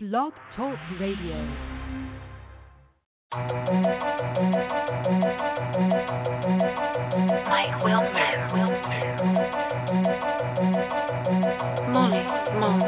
Blog Talk Radio. Mike Wilson. Molly Moon.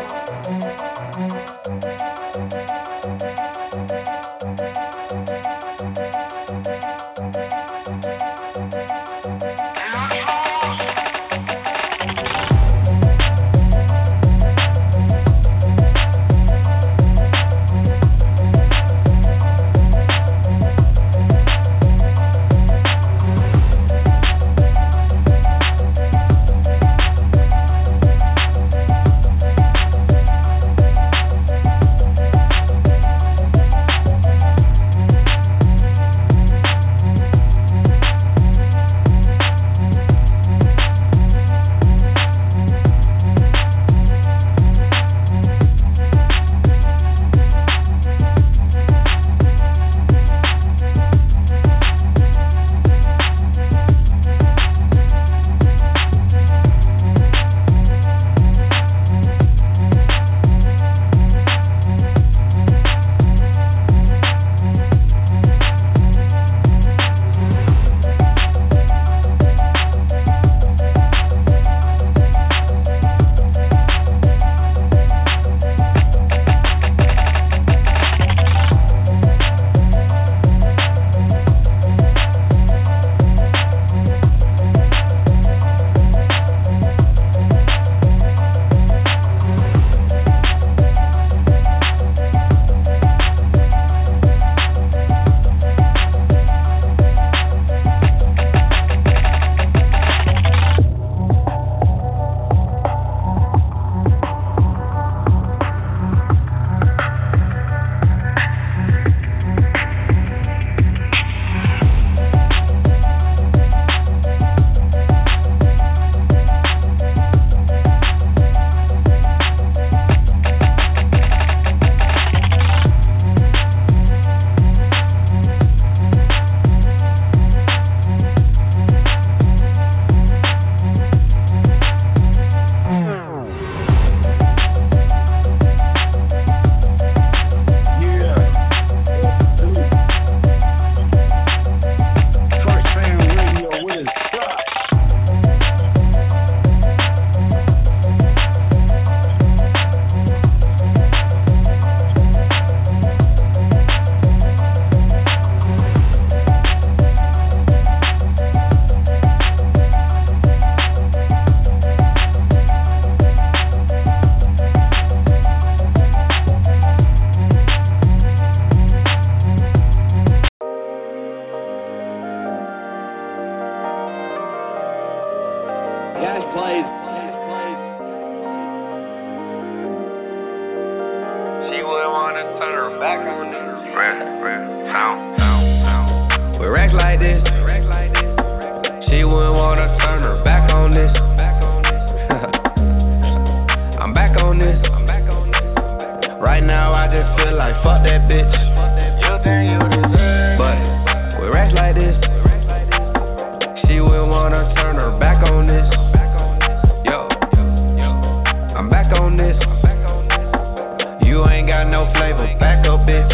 You ain't got no flavor, back up, bitch.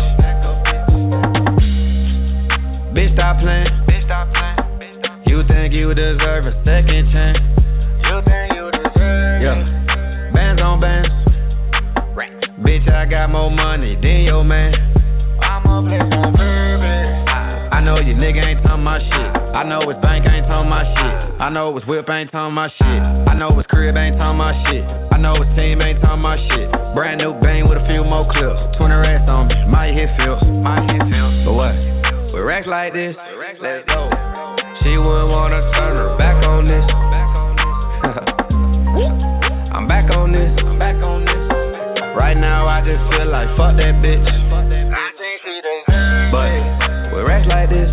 Bitch, stop playing. You think you deserve a second chance? You think you deserve? Yeah, bands on bands. Bitch, I got more money than your man. I'ma play some bourbon. I know your nigga ain't talking my shit. I know his bank ain't talking my shit. I know his whip ain't talking my shit. I know his crib ain't talking my shit. I know his team ain't talking my shit. Brand new bang with a few more clips. 20 racks on me. Might hit Phil. Might hit Phil. But what? With racks like this, let's go. She wouldn't wanna turn her back on this. I'm back on this. I'm back on this. Right now I just feel like fuck that bitch. But with racks like this,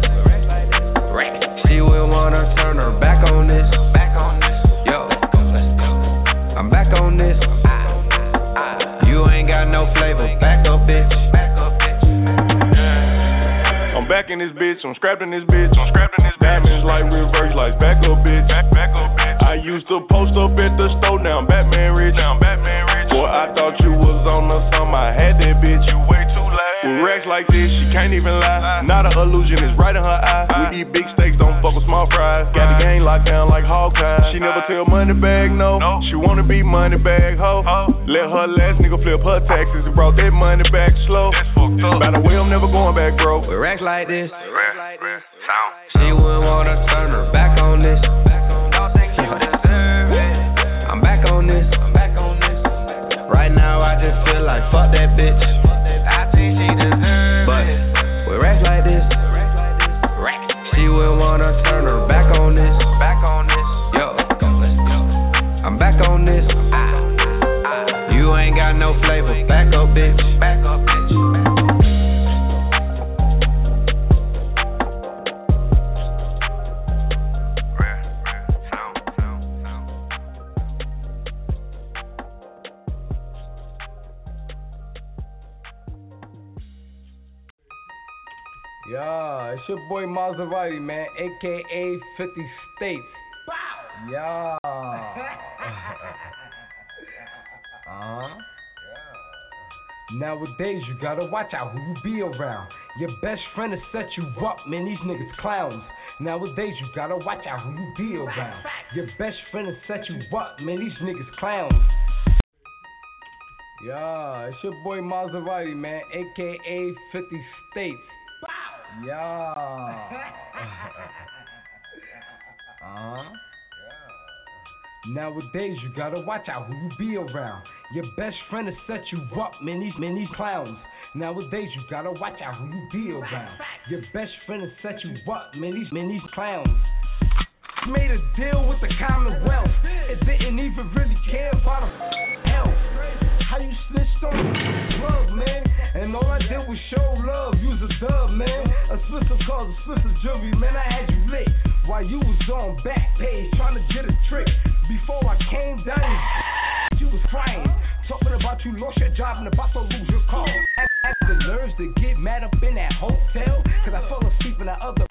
You ain't got no flavor, back up, bitch. I'm back in this bitch, I'm scrapping this bitch, I'm scrapping this bitch. Diamonds like reverse lights, back up bitch, back, back up bitch. I used to post up at the store, now I'm Batman rich, now I'm Batman rich. Boy, I thought you was on the some, I had that bitch, you way too late. With racks like this, she can't even lie. Not an illusion, it's right in her eye. We eat big steaks, don't fuck with small fries. Got the game locked down like Hawkeye. She never tell money bag no. She wanna be money bag ho. Let her last nigga flip her taxes and brought that money back slow. By the way, I'm never going back broke. With racks like this, she wouldn't wanna turn her back on this. I'm back on this. Right now, I just feel like fuck that bitch. I think she deserves wanna turn her back on this. Back on this. Yo, I'm back on this. You ain't got no flavor. Back up, bitch. Back your boy Maserati, man, aka 50 States. Yeah. uh-huh. Nowadays, you gotta watch out who you be around. Your best friend will set you up, man. These niggas clowns. Nowadays, you gotta watch out who you be around. Your best friend will set you up, man. These niggas clowns. Yeah, it's your boy Maserati, man, aka 50 States. Yeah. uh-huh. Nowadays, you gotta watch out who you be around. Your best friend will set you up, man. These man, these clowns. Nowadays, you gotta watch out who you be around. Your best friend will set you up, man. These man, these clowns. Made a deal with the Commonwealth. It didn't even really care about a health. How you snitched on the drug, man? And all I did was show love. Use a dub, man. A Spencer calls a Spencer jewelry, man. I had you lit while you was on back page trying to get a trick. Before I came down, you was crying. Talking about you lost your job and about to lose your car. Had, had the nerves to get mad up in that hotel. Cause I fell asleep in that other.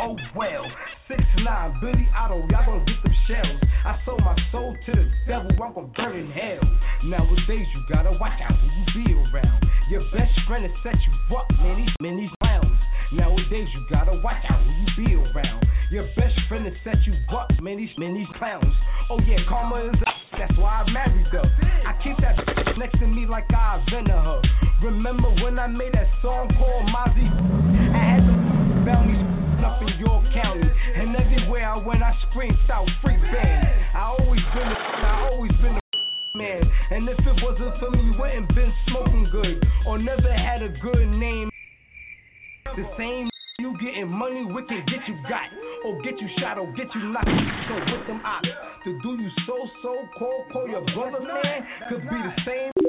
Oh well, six nine Billy Otto, y'all gonna get them shells. I sold my soul to the devil, I'm gonna burn in hell. Nowadays you gotta watch out who you be around. Your best friend will set you up, man. These man, these clowns. Nowadays you gotta watch out who you be around. Your best friend will set you up, man. These man, these clowns. Oh yeah, karma is up. That's why I married her. I keep that bitch next to me like I invented her. Remember when I made that song called Mazzi? I had them found me up in York County. And everywhere I went, I screamed South Freak Band. I always been a, I always been a man. And if it wasn't for me, you wouldn't been smoking good. Or never had a good name. The same you getting money, we can get you got. Or get you shot, or get you knocked. So with them ops. To do you so, so, call, call your brother, man. Could be the same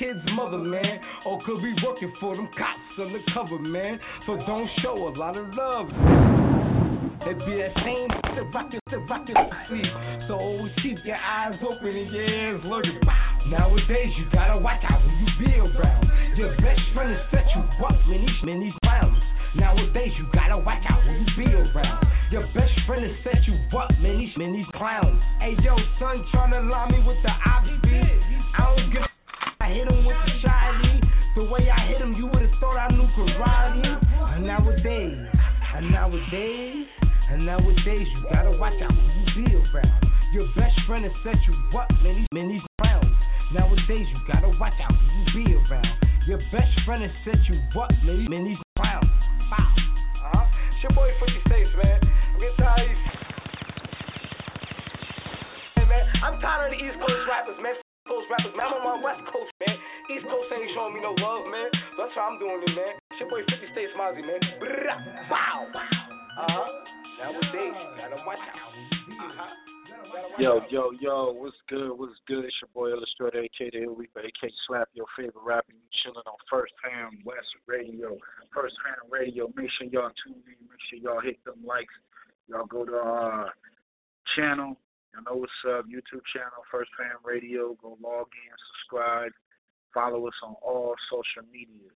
kid's mother, man. Oh, or could be working for them cops undercover, man. So don't show a lot of love. It be that same to rock it, to rock it sleep. So always keep your eyes open and your ears lurking. Nowadays you gotta watch out who you be around. Your best friend will set you up, man. These, these clowns. Nowadays you gotta watch out who you be around. Your best friend will set you up, man. These, man, these clowns. Hey yo, son, tryna lie me with the obby. I don't give a I hit him with the shotty. The way I hit him, you would've thought I knew karate. And nowadays, and nowadays, and nowadays, you gotta watch out who you be around. Your best friend will set you up, man. These, man, these clowns. Nowadays, you gotta watch out who you be around. Your best friend will set you up, man. These, man, these clowns. Wow. Uh-huh. It's your boy 50 States, man. I'm getting tired of these. Hey, man, I'm tired of the East Coast rappers, man. Coast rappers, man. I'm on my West Coast, man. East Coast ain't showing me no love, man. That's why I'm doing it, man. It's your boy 50 States Mazzi, man. Brrrah. Wow. Uh huh. Nowadays, you gotta watch out. Uh-huh. Yo, yo, yo, what's good? What's good? It's your boy Illustrator, aka the Reaper, aka Slap, your favorite rapper. You chilling on First Fam West Radio. First Fam Radio. Make sure y'all tune in. Make sure y'all hit them likes. Y'all go to our channel. I know what's up. YouTube channel, First Fam Radio. Go log in, subscribe. Follow us on all social media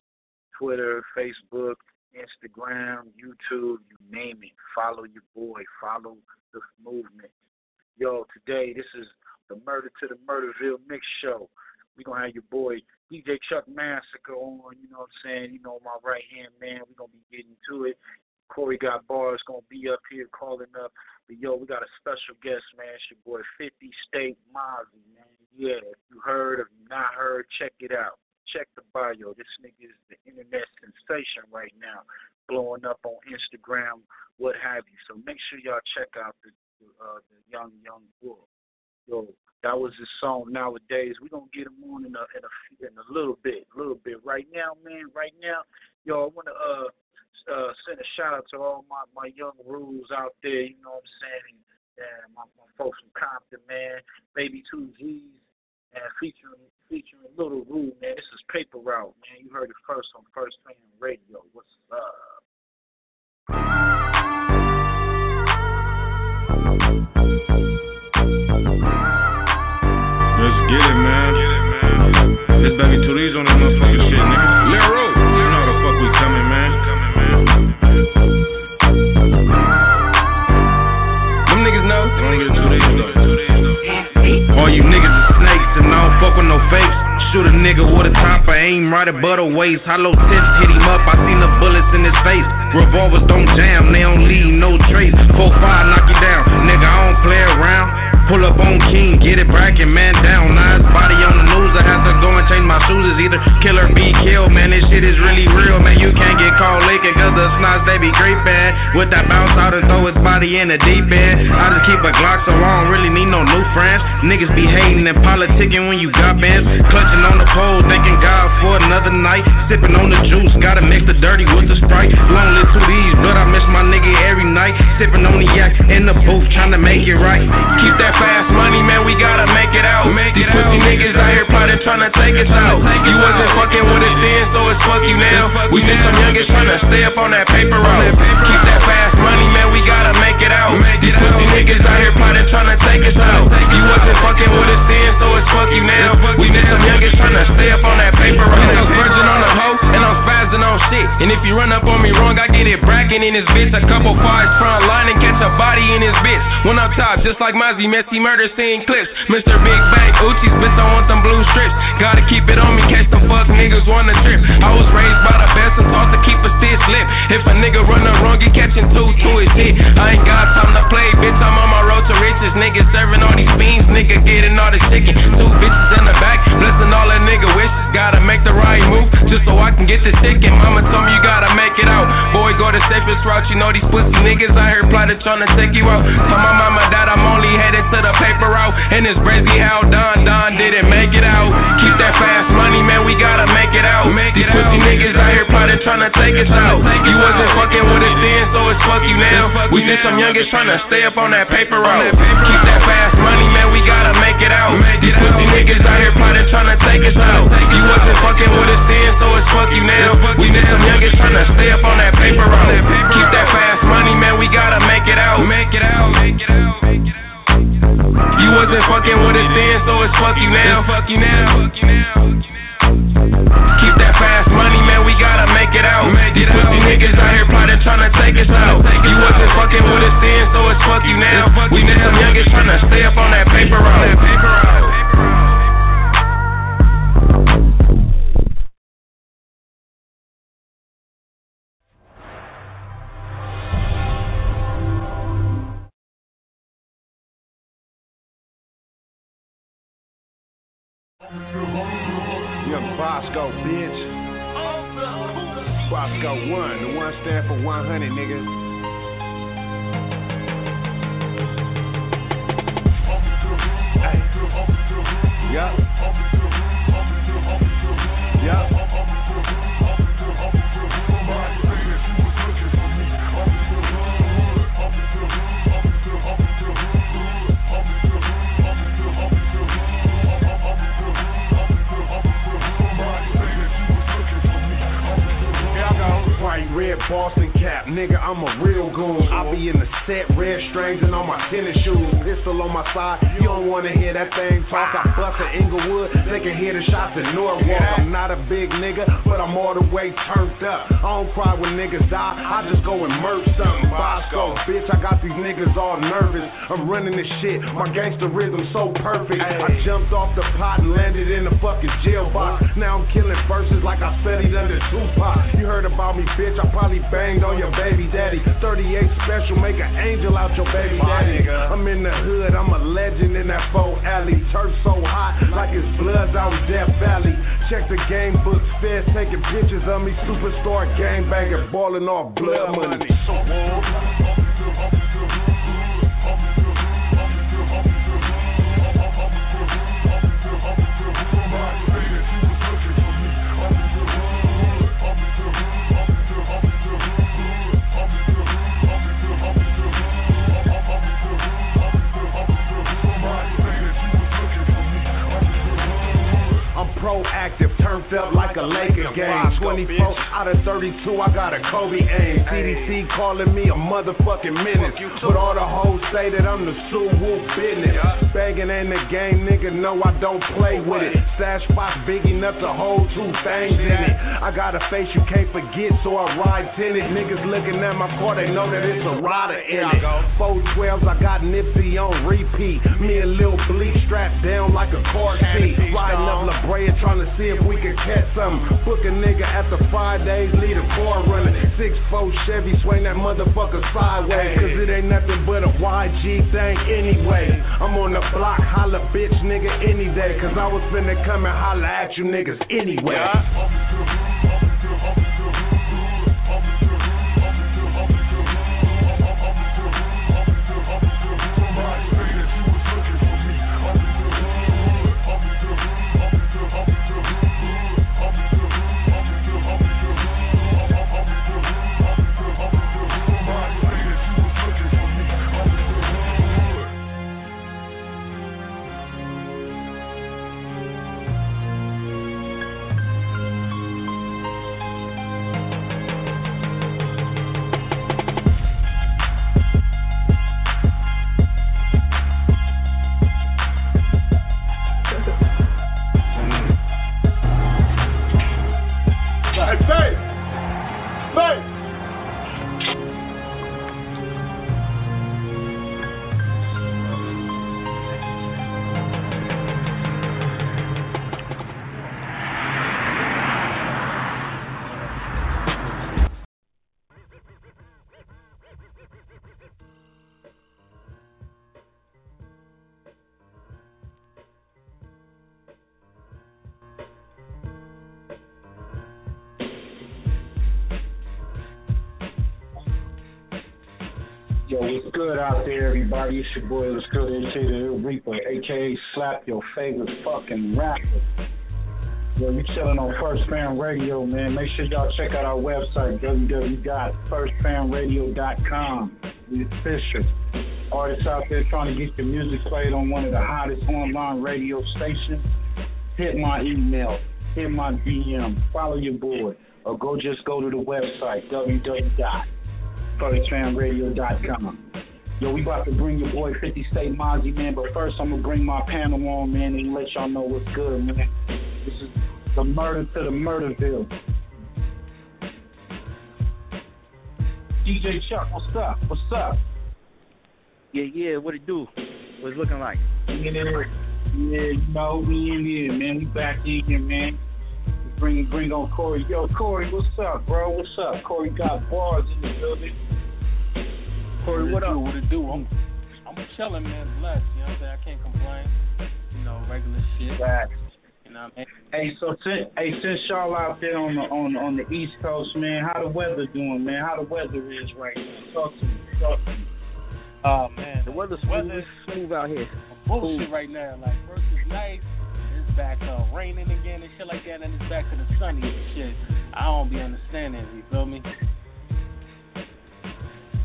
Twitter, Facebook, Instagram, YouTube, you name it. Follow your boy. Follow the movement. Yo, today this is the Murder to the Murderville Mix Show. we going to have your boy DJ Chuck Massacre on, you know what I'm saying? You know, my right hand man. we going to be getting to it. Corey got bars, to be up here calling up. But yo, we got a special guest, man. It's your boy 50 State Mazzi, man. Yeah, if you heard, you not heard, check it out. Check the bio. This nigga is the internet sensation right now, blowing up on Instagram, what have you. So make sure y'all check out the uh, the young young bull. Yo, that was his song. Nowadays, we gonna get him on in a in a in a little bit, little bit. Right now, man. Right now, yo, I wanna uh uh, send a shout out to all my, my young rules out there, you know what I'm saying? And my, my folks from Compton, man. Baby 2G's and featuring featuring Little Rule, man. This is Paper Route, man. You heard it first on First Fam Radio. What's up? Let's get it, man. Get it, man. It's Baby 2 you niggas are snakes, and I don't fuck with no fakes. Shoot a nigga with a top, I aim right at butter waist. Hollow tips hit him up, I seen the bullets in his face. Revolvers don't jam, they don't leave no trace. 4-5 knock you down, nigga, I don't play around. Pull up on King, get it bracket, man down. Nice body on the news, I have to go and change my shoes. It's either kill or be killed, man. This shit is really real, man. You can't get caught licking, cause the snots, they be creepin'. With that bounce out and throw his body in the deep end. I just keep a Glock so I don't really need no new friends. Niggas be hating and politicking when you got bands. Clutching on the pole, thanking God for another night. Sipping on the juice, gotta mix the dirty with the sprite. Long live to these, but I miss my nigga every night. Sipping on the yak in the booth, trying to make it right. Keep that fast money, man, we gotta make it out. Make These pussy niggas out here plotting, trying to take us out. You wasn't fucking with us then, so it's fuck you now. We been some youngest trying to stay up on that paper route. Keep that fast money, man, we gotta make it out. Make These pussy niggas out here plotting, trying to take us out. You wasn't fucking with us then, so it's fuck you now. We been some youngest trying to stay up on that paper route. I'm virgin on the hoe, and I'm on shit. And if you run up on me wrong, I get it bragging in his bitch. A couple fives front line and catch a body in his bitch. One up top, just like Mozzie, messy murder scene clips. Mr. Big Bang, Uchi's bitch, I want them blue strips. Gotta keep it on me, catch them fuck niggas wanna trip. I was raised by the best and taught to keep a stitch lip. If a nigga run up wrong, he catching two to his hit. I ain't got time to play, bitch, I'm on my road to riches. Niggas serving all these beans, nigga getting all the chicken. Two bitches in the back, blessing all a nigga wishes. Gotta make the right move, just so I can get the chicken. Mama told me you gotta make it out. Boy, go the safest route, you know these pussy niggas out here plotting, trying to take you out. Tell my mama that I'm only headed to the paper route. And it's crazy how Don Don didn't make it out. Keep that fast money, man, we gotta make it out. Make These pussy niggas out here plotting, trying to take us out. You wasn't fucking with us then, so it's fuck you now. We been some youngest trying to stay up on that paper route. Keep that fast money, man, we gotta make it out. Make These pussy niggas out here plotting, trying to take us out. You wasn't fucking with us then, so it's fuck you now. We been some youngest trying to stay up on that paper route. Keep that fast money, man, we gotta make it out. Make it out, make it out, make it out. You wasn't fucking with us then, so it's fuck you now. Fuck you now. Keep that fast money, man, we gotta make it out. These niggas out here plotting, trying to take us out. You wasn't fucking with us then, so it's fuck you now. We been some youngest trying to stay up on that paper route. 100, nigga. Side, these niggas all nervous. I'm running this shit, my gangster rhythm so perfect. I jumped off the pot and landed in the fucking jail box. Now I'm killing verses like I studied under Tupac. You heard about me, bitch, I probably banged on your baby daddy. 38 special, make an angel out your baby daddy. I'm in the hood, I'm a legend in that faux alley. Turf so hot, like it's bloods out in Death Valley. Check the game books, feds taking pictures of me. Superstar gangbanger, balling off blood money. Proactive, turned up like a Laker game. 24 out of 32, I got a Kobe aim. CDC calling me a motherfucking menace. But all the hoes say that I'm the Sue Woo business. Begging ain't the game, nigga, no, I don't play with it. Stash box big enough to hold two things in it. I got a face you can't forget, so I ride tinted. Niggas looking at my car, they know that it's a rider in it. 412s, I got Nipsey on repeat. Me and Lil Bleak strapped down like a car seat. Riding up La Brea trying to see if we can catch something. Book a nigga after five days, lead a four car six 6'4 Chevy, swing that motherfucker sideways. Cause it ain't nothing but a YG thing anyway. I'm on the block, holla bitch nigga any day. Cause I was finna come and holla at you niggas anyway. Hey, out there, everybody? It's your boy, Let's Good, aka the Ill Reaper, aka Slap Your Favorite Fucking Rapper. Yo, you chilling on First Fam Radio, man. Make sure y'all check out our website, www.firstfamradio.com. We official. Artists out there trying to get your music played on one of the hottest online radio stations. Hit my email, hit my DM, follow your boy, or go just go to the website, www firstfamradio.com. Yo, we about to bring your boy 50 State Mazzi, man, but first I'm gonna bring my panel on, man, and let y'all know what's good, man. This is the murder to the Murderville. DJ Chuck, what's up? What's up? Yeah, yeah, what it do? What's it looking like? We in there. Yeah, you know, we in here, man. We back in here, man. Bring bring on Corey. Yo, Corey, what's up, bro? What's up? Corey got bars in the building. Corey, what up? What it do? I'm I'm chilling, man. Blessed. You know what I'm saying? I can't complain. You know, regular shit. Facts. You know what I mean? Hey, so since hey, since y'all out there on the on on the East Coast, man, how the weather doing, man? How the weather is right now? Talk to me. Talk to me. Oh man, The weather's smooth, Weather- smooth out here. bullshit right now. Like first it's nice, it's back uh, raining again and shit like that, and it's back to the sunny and shit. I don't be understanding. You feel me?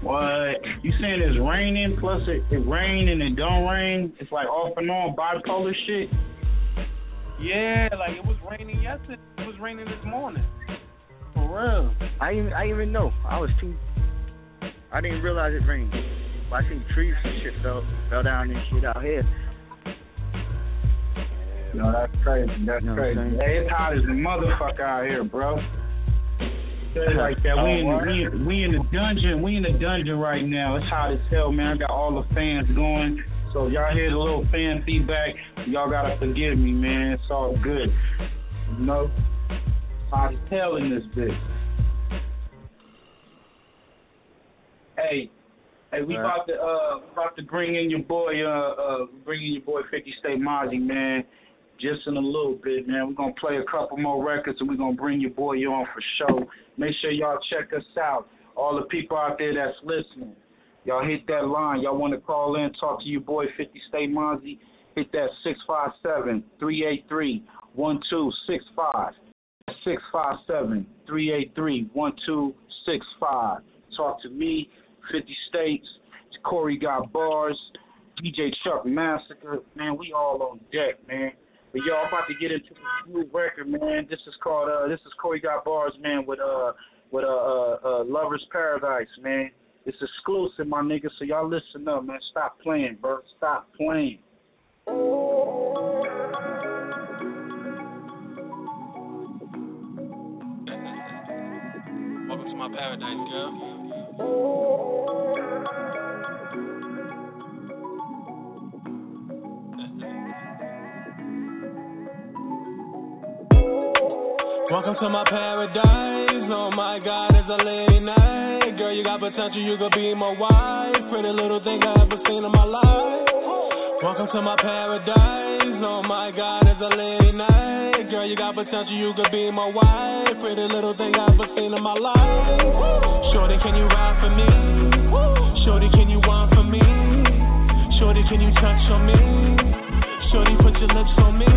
What? You saying it's raining plus it, it rain and it don't rain? It's like off and on bipolar shit. Yeah, like it was raining yesterday. It was raining this morning. For real. I didn't, I didn't even know. I was too. I didn't realize it rained. But I seen trees and shit fell fell down and shit out here. No, that's crazy. That's You know crazy. Hey, it's hot as a motherfucker out here, bro. Like that. We in we in, we in the dungeon. We in the dungeon right now. It's hot as hell, man. I got all the fans going. So if y'all hear the little fan feedback, y'all gotta forgive me, man. It's all good. You know, hot as hell in this bitch. Hey, hey, we about to uh about to bring in your boy uh uh bring in your boy Fifty State Mazzi, man. Just in a little bit, man. We're gonna play a couple more records and we're gonna bring your boy on for show. Make sure y'all check us out. All the people out there that's listening. Y'all hit that line. Y'all want to call in, talk to your boy 50 State Mazzi. Hit that 657 383 1265. 657 383 1265. Talk to me, 50 States. Corey got bars. DJ Chuck Massacre. Man, we all on deck, man. But y'all about to get into a new record, man. This is called uh this is Corey got bars, man, with uh with uh, uh, uh Lovers Paradise, man. It's exclusive, my nigga. So y'all listen up, man. Stop playing, bro. Stop playing. Welcome to my paradise, girl. Welcome to my paradise. Oh my God, it's a late night. Girl, you got potential, you could be my wife. Pretty little thing I ever seen in my life. Welcome to my paradise. Oh my God, it's a late night. Girl, you got potential, you could be my wife. Pretty little thing I ever seen in my life. Shorty, can you ride for me? Shorty, can you whine for me? Shorty, can you touch on me? Shorty, put your lips on me.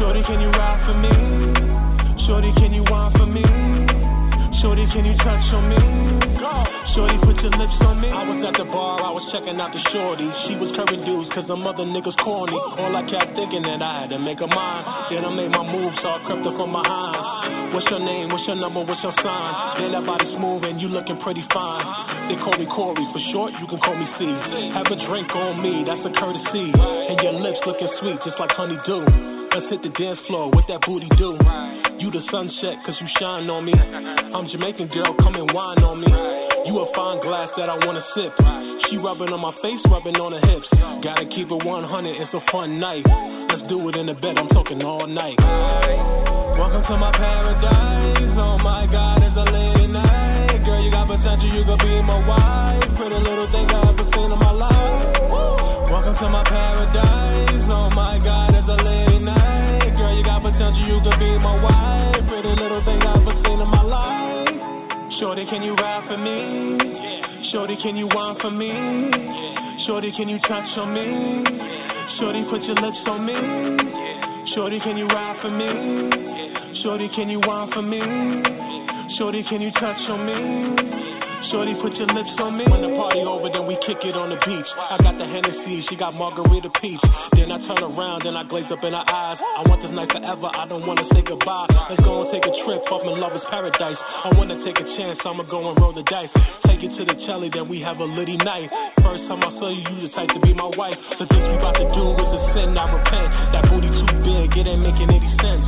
Shorty, can you ride for me? Shorty, can you whine for me? Shorty, can you touch on me? Shorty, put your lips on me. I was at the bar, I was checking out the shorty. She was curry dudes, cause the mother niggas corny. All I kept thinking that I had to make her mine. Then I made my move, so I crept up from behind. What's your name? What's your number? What's your sign? Then that body smooth and you looking pretty fine. They call me Corey, for short, you can call me C. Have a drink on me, that's a courtesy. And your lips looking sweet, just like honeydew. Let's hit the dance floor, what that booty do? You the sunset, cause you shine on me. I'm Jamaican girl, come and wine on me. You a fine glass that I wanna sip. She rubbing on my face, rubbing on her hips. Gotta keep it 100, it's a fun night. Let's do it in the bed, I'm talking all night. Welcome to my paradise. Oh my god, it's a late night. Girl, you got potential, you could be my wife. Pretty little thing I ever seen in my life. Welcome to my paradise. Oh my god, you could be my wife. Pretty little thing I ever seen in my life. Shorty, can you ride for me? Shorty, can you whine for me? Shorty, can you touch on me? Shorty, put your lips on me. Shorty, can you ride for me? Shorty, can you whine for me? Shorty, can you touch on me? Shorty, put your lips on me. When the party over, then we kick it on the beach. I got the Hennessy, she got margarita peach. Then I turn around, then I glaze up in her eyes. I want this night forever, I don't wanna say goodbye. Let's go and take a trip up in Lover's Paradise. I wanna take a chance, I'ma go and roll the dice. Take it to the telly, then we have a litty night. First time I saw you, you the type to be my wife. The things we about to do is a sin, I repent. That booty too big, it ain't making any sense.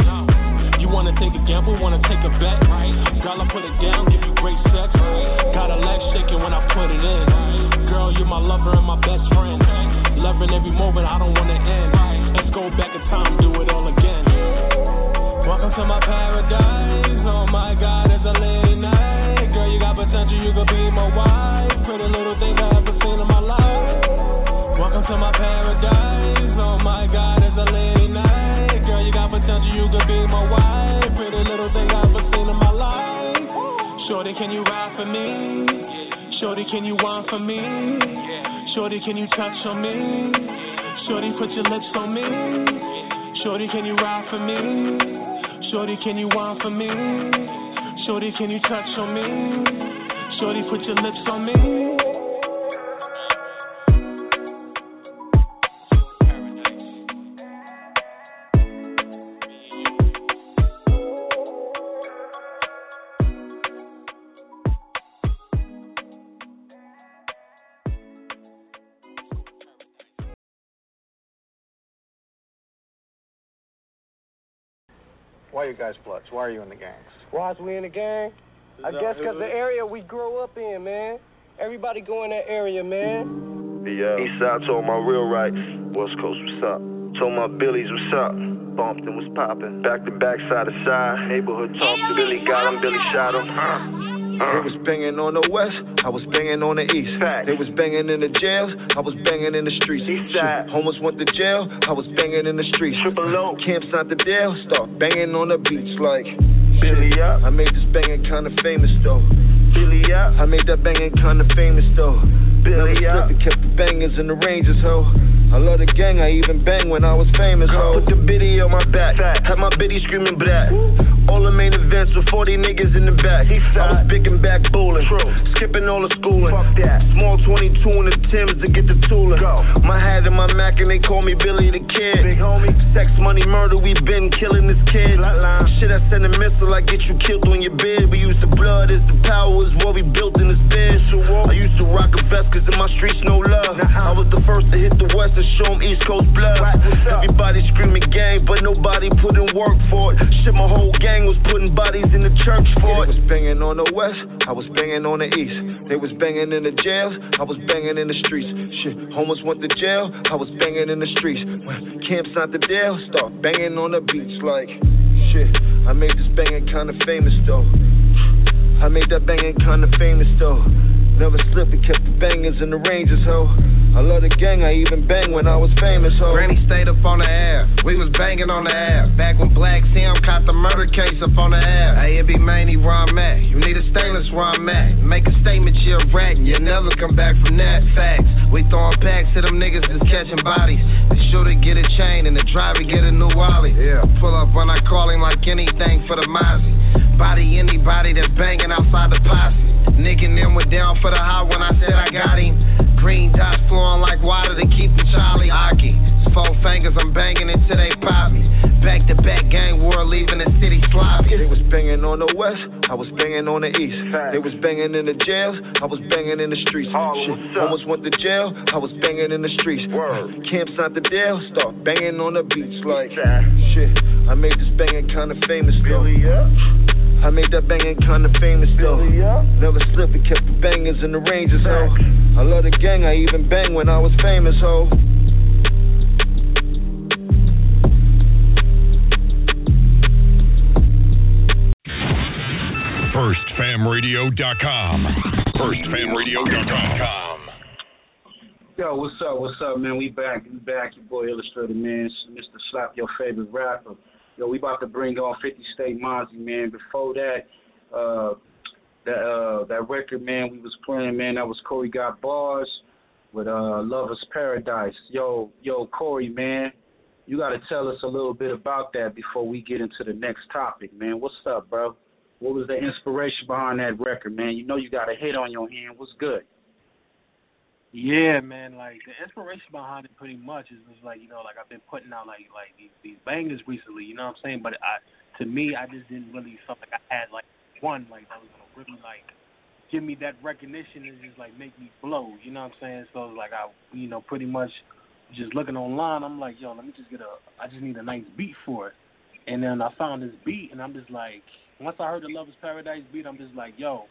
You wanna take a gamble, wanna take a bet? Girl, I put it down, give you great sex. Got a leg shaking when I put it in. Girl, you're my lover and my best friend. Loving every moment, I don't wanna end. Let's go back in time, do it all again. Welcome to my paradise. Oh my god, it's a late night. Girl, you got potential, you could be my wife. Pretty little thing I ever seen in my life. Welcome to my paradise. Oh my god, it's a late night. Girl, you got potential, you could be my wife. Shorty, can you ride for me? Shorty, can you whine for me? Shorty, can you touch on me? Shorty, put your lips on me. Shorty, can you ride for me? Shorty, can you whine for me? Shorty, can you touch on me? Shorty, put your lips on me. Why are you guys bloods? Why are you in the gangs? Why's we in the gang? I guess 'cause the area we grew up in, man. Everybody go in that area, man. Yeah. East side told my real rights. West Coast, what's up? Told my Billies, what's up? Bumpton was poppin'. Back to back, side to side. Neighborhood talk. Billy got him, Billy shot him. Uh. Uh-huh. They was banging on the west, I was banging on the east. They was banging in the jails, I was banging in the streets. Homeless went to jail, I was banging in the streets. Camps not the deal, start banging on the beach like. Billy up. I made this banging kinda famous though. Billy up. I made that banging kinda famous though. Billy up. kept the bangers in the ranges, ho. I love the gang, I even bang when I was famous, ho. Put the biddy on my back, had my biddy screaming black. All the main events with 40 niggas in the back. I was picking back bowling, skipping all the schooling. Fuck that. Small 22 in the Timbs to get the tooling. My hat and my Mac and they call me Billy the Kid. Big homie. Sex, money, murder, we been killing this kid. Shit, I send a missile, I get you killed on your bed. We use the blood as the power, is what we built in this bed. I used to rock a vest cause in my streets no love. I was the first to hit the west and show 'em East Coast blood. Everybody screaming gang, but nobody put in work for it. Shit, my whole gang was putting bodies in the church for it. They was banging on the west, I was banging on the east. They was banging in the jails, I was banging in the streets. Shit, homeless went to jail, I was banging in the streets. When camps not the deal, start banging on the beach like shit. I made this banging kinda famous though. I made that banging kinda famous though. Never slipped and kept the bangers in the ranges, ho. I love the gang, I even bang when I was famous, ho. Granny stayed up on the air. We was banging on the air. Back when Black Sam caught the murder case up on the air. Hey, it be Manny where I'm at. You need a stainless where I'm at. Make a statement, you're a rat, and you'll never come back from that. Facts. We throwing packs to them niggas that's catching bodies. The shooter get a chain and the driver get a new Wally. Yeah. Pull up when I call him like anything for the Mozzie. Body anybody that's banging outside the posse. Nick and them were down for the hot when I said I got him. Green dots flowing like water to keep the Charlie Aki. Four fingers, I'm banging until they pop me. Back to back gang war, leaving the city sloppy. They was banging on the west, I was banging on the east. They was banging in the jails, I was banging in the streets. Shit, almost went to jail, I was banging in the streets. World. Camps not the deal, start banging on the beach like shit. I made this banging kinda famous though. I made that banging kinda famous though. Never slipped and kept the bangers in the ranges, ho. I love the gang, I even bang when I was famous, ho. FirstFamRadio.com. FirstFamRadio.com. Yo, what's up? What's up, man? We back. We back. Your boy Illustrator, man. Mr. Slap, your favorite rapper. Yo, we about to bring on 50 State Mazzi, man. Before that, uh, that uh, that record, man, we was playing, man. That was Corey Got Bars with uh, Lover's Paradise. Yo, yo, Corey, man, you got to tell us a little bit about that before we get into the next topic, man. What's up, bro? What was the inspiration behind that record, man? You know you got a hit on your hand. What's good? Yeah, man. Like the inspiration behind it, pretty much is was like you know, like I've been putting out like like these these bangers recently. You know what I'm saying? But I, to me, I just didn't really feel like I had like one like that was gonna really like give me that recognition and just like make me blow. You know what I'm saying? So like I, you know, pretty much just looking online, I'm like, yo, let me just get a. I just need a nice beat for it. And then I found this beat, and I'm just like, once I heard the Love Is Paradise beat, I'm just like, yo,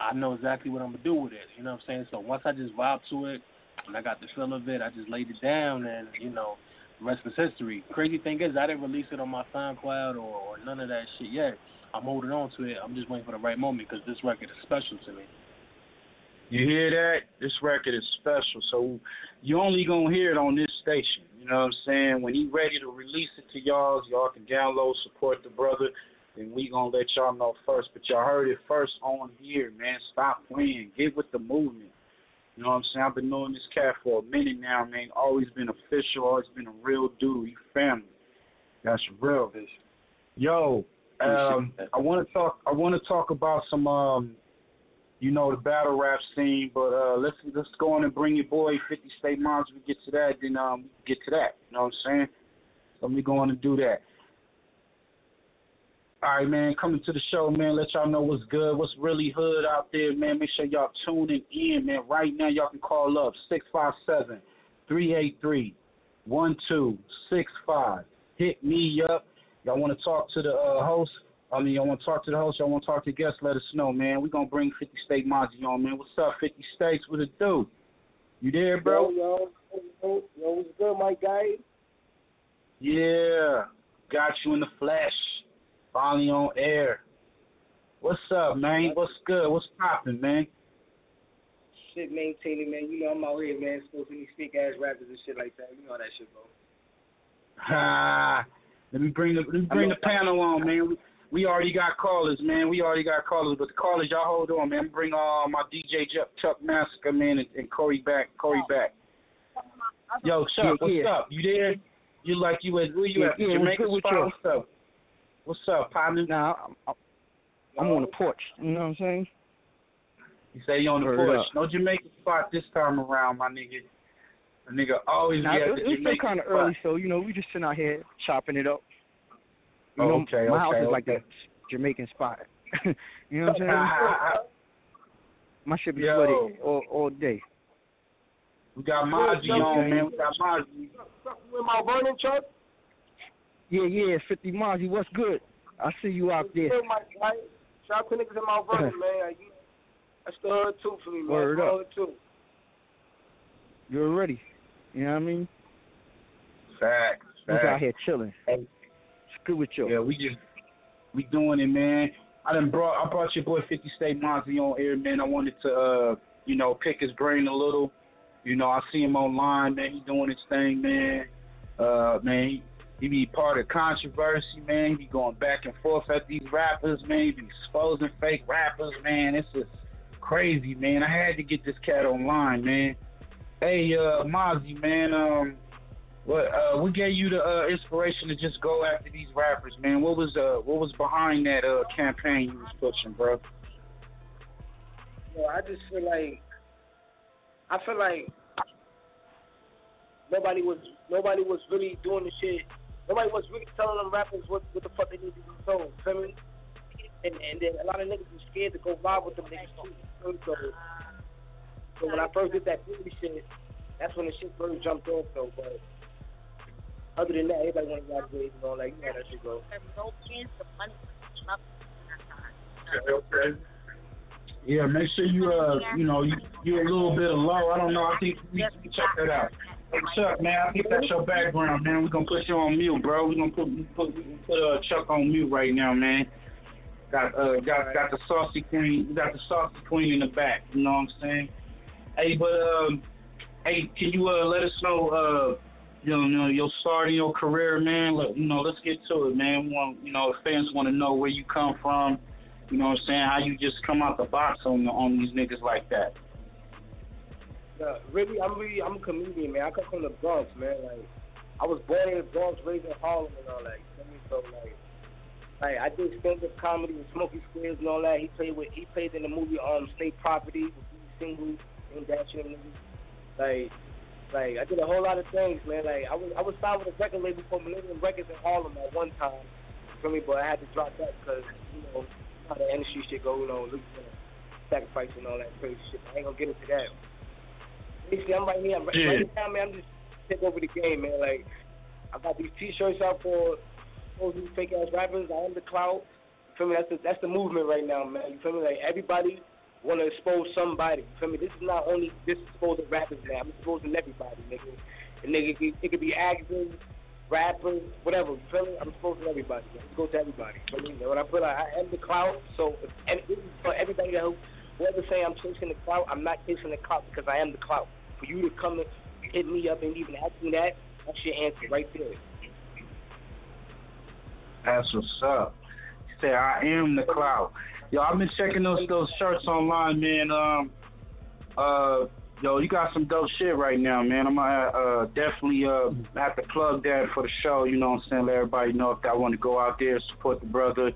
I know exactly what I'm gonna do with it. You know what I'm saying? So once I just vibe to it and I got the feel of it, I just laid it down and, you know, the rest is history. Crazy thing is I didn't release it on my SoundCloud or, or none of that shit yet. I'm holding on to it. I'm just waiting for the right moment because this record is special to me. You hear that? This record is special. So you only gonna hear it on this station. You know what I'm saying? When he ready to release it to y'all, y'all can download, support the brother, and we gonna let y'all know first. But y'all heard it first on here, man. Stop playing. Get with the movement. You know what I'm saying? I've been knowing this cat for a minute now, man. Always been official, always been a real dude. You family. That's real. Yo, um, I want to talk. I want to talk about some, um, you know, the battle rap scene. But uh, let's let's go on and bring your boy 50 State Moms. We get to that, then um, get to that. You know what I'm saying? Let me go on and do that. All right, man. Coming to the show, man. Let y'all know what's good, what's really hood out there, man. Make sure y'all tuning in, man. Right now, y'all can call up six five seven three eight three one two six five. Hit me up Y'all want to talk to the uh, host? I mean, y'all want to talk to the host? Y'all want to talk to guests? Let us know, man. we going to bring 50 State Mazzi on, man. What's up, 50 States? What it do? You there, bro? Yo, yo, yo, yo what's good, my guy? Yeah. Got you in the flesh. Finally on air. What's up, man? What's good? What's poppin', man? Shit, maintaining, man. You know I'm out here, man, smoking these fake ass rappers and shit like that. You know how that shit go. Ha. Let me bring the let me bring the panel on, man. We, we already got callers, man. We already got callers, but the callers, y'all hold on, man. Bring uh, my DJ Chuck, Chuck Massacre, man, and, and Corey back. Corey back. Yo, Chuck, what's yeah. up? You there? You like you at where you Yeah, at? yeah, Jamaica with spot? you? What's up? What's up, partner? Nah, I'm, I'm on the porch. You know what I'm saying? You say you on the Word porch. up. No Jamaican spot this time around, my nigga. A nigga always Nah, be at it, the it's still kind of early, so you know we just sitting out here chopping it up. You Oh, know, okay, my house okay, is like okay. a Jamaican spot. you know what I'm saying? My shit be Yo. flooded all all day. We got Mazzi on, man. We got Mazzi. With my Vernon, Chuck? Yeah, yeah, 50 Mazzi, what's good? I see you out there. Good, my guy. Shout out to niggas in Mount Vernon, man. Like, you- That's the hood too for me, man. Word That's up. hood too. You're ready. You know what I mean? Facts. Just facts. out here chilling. Hey. It's good with you. Yeah, we just we doing it, man. I done brought I brought your boy Fifty State Mazzi on air, man. I wanted to uh, you know, pick his brain a little. You know, I see him online, man. He doing his thing, man. Uh, man, he, he be part of controversy, man. He be going back and forth at these rappers, man. He be exposing fake rappers, man. It's just crazy, man. I had to get this cat online, man. Hey, uh, Mazzi, man. Um, what uh, what gave you the uh, inspiration to just go after these rappers, man? What was uh, what was behind that uh campaign you was pushing, bro? Yo, I just feel like I feel like nobody was nobody was really doing the shit. Nobody was really telling them rappers what what the fuck they need to be told. Feel me? And and then a lot of niggas was scared to go live with them niggas too. So, so when I first did that beauty shit, that's when the shit first jumped off though. But other than that, everybody wanted to waves and all that. You know that shit go. Yeah, make sure you uh, you know, you you a little bit low. I don't know. I think we check that out. Hey Chuck, man, I think that's your background, man. We're gonna put you on mute, bro. We're gonna put put, put uh, Chuck on mute right now, man. Got uh got got the saucy queen got the saucy queen in the back, you know what I'm saying? Hey, but um hey, can you uh let us know uh you know, you know your start in your career, man? Let, you know, let's get to it, man. We want you know, fans wanna know where you come from, you know what I'm saying, how you just come out the box on on these niggas like that. Yeah, really, I'm really, I'm a comedian, man. I come from the Bronx, man. Like, I was born in the Bronx, raised in Harlem, and all that. You know? So like, like I did stand-up comedy with Smokey Squares and all that. He played with, he played in the movie um State Property with these singles and that shit. Like, like I did a whole lot of things, man. Like I was, I was signed with a record label called Millennium Records in Harlem at one time. Feel me? But I had to drop that because you know how the industry shit go. You know, sacrifice and all that crazy shit. I ain't gonna get into that. Basically, I'm right here. I'm right, Yeah. right now, man. I'm just take over the game, man. Like, I got these T-shirts out for all these fake ass rappers. I am the clout. You feel me? That's the that's the movement right now, man. You feel me? Like everybody want to expose somebody. You feel me? This is not only this exposing rappers, man. I'm exposing everybody, nigga. And nigga, it could- it could be actors, rappers, whatever. You feel me? I'm exposing everybody. Man. Goes to everybody. You feel me? And when I put out, I am the clout. So if, and this is for everybody that who whoever say I'm chasing the clout, I'm not chasing the clout because I am the clout. For you to come and hit me up and even ask me that, that's your answer right there. That's what's up. Said, I am the cloud. Yo, I've been checking those those shirts online, man. Um, uh, yo, you got some dope shit right now, man. I'm gonna uh, definitely uh have to plug that for the show. You know what I'm saying? Let everybody know if they want to go out there support the brother.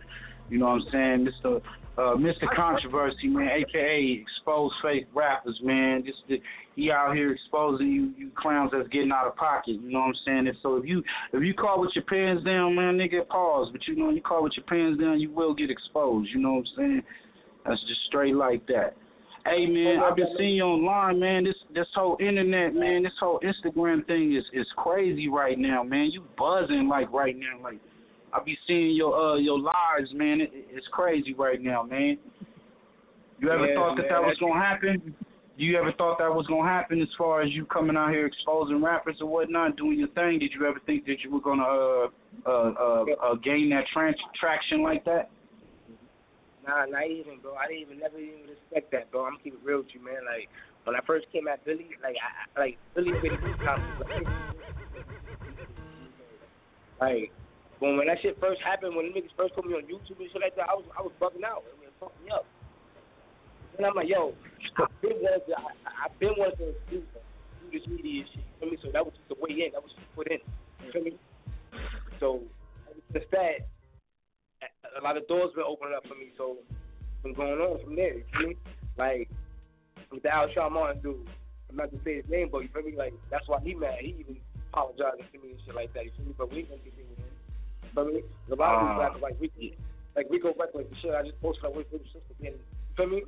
You know what I'm saying? Mr. Uh, Mr. Controversy, man, aka exposed fake rappers, man. Just the, he out here exposing you, you clowns that's getting out of pocket. You know what I'm saying? And so if you if you call with your pants down, man, nigga, pause. But you know, you call with your pants down, you will get exposed. You know what I'm saying? That's just straight like that. Hey man, I've been seeing you online, man. This this whole internet, man, this whole Instagram thing is is crazy right now, man. You buzzing like right now, like I be seeing your uh your lives, man. It, it's crazy right now, man. You ever Yeah, thought that man, that was gonna happen? You ever thought that was gonna happen as far as you coming out here exposing rappers and whatnot, doing your thing? Did you ever think that you were gonna uh uh uh, uh gain that tra- traction like that? Nah, not even, bro. I didn't even never even expect that, bro. I'm gonna keep it real with you, man. Like when I first came at Billy, like I, like Billy really. Like, like when when that shit first happened, when the niggas first put me on YouTube and shit like that, I was I was bugging out. It was fucking me up. And I'm like, yo, I've been wanting to, I, I've been wanting to do, do this media shit. You me? So that was just the way in. That was just put in. You feel me? So since that, a- lot of doors been opening up for me. So been going on from there. You feel me? Like with the Al Shaw Martin dude. I'm not gonna say his name, but you feel me? Like that's why he mad. He even apologizing to me and shit like that. You feel me? But we ain't gonna there with him. You feel me? A lot of Ah. rappers like Rico, like Rico Recklezz, the shit I just posted on with his sister. You feel me?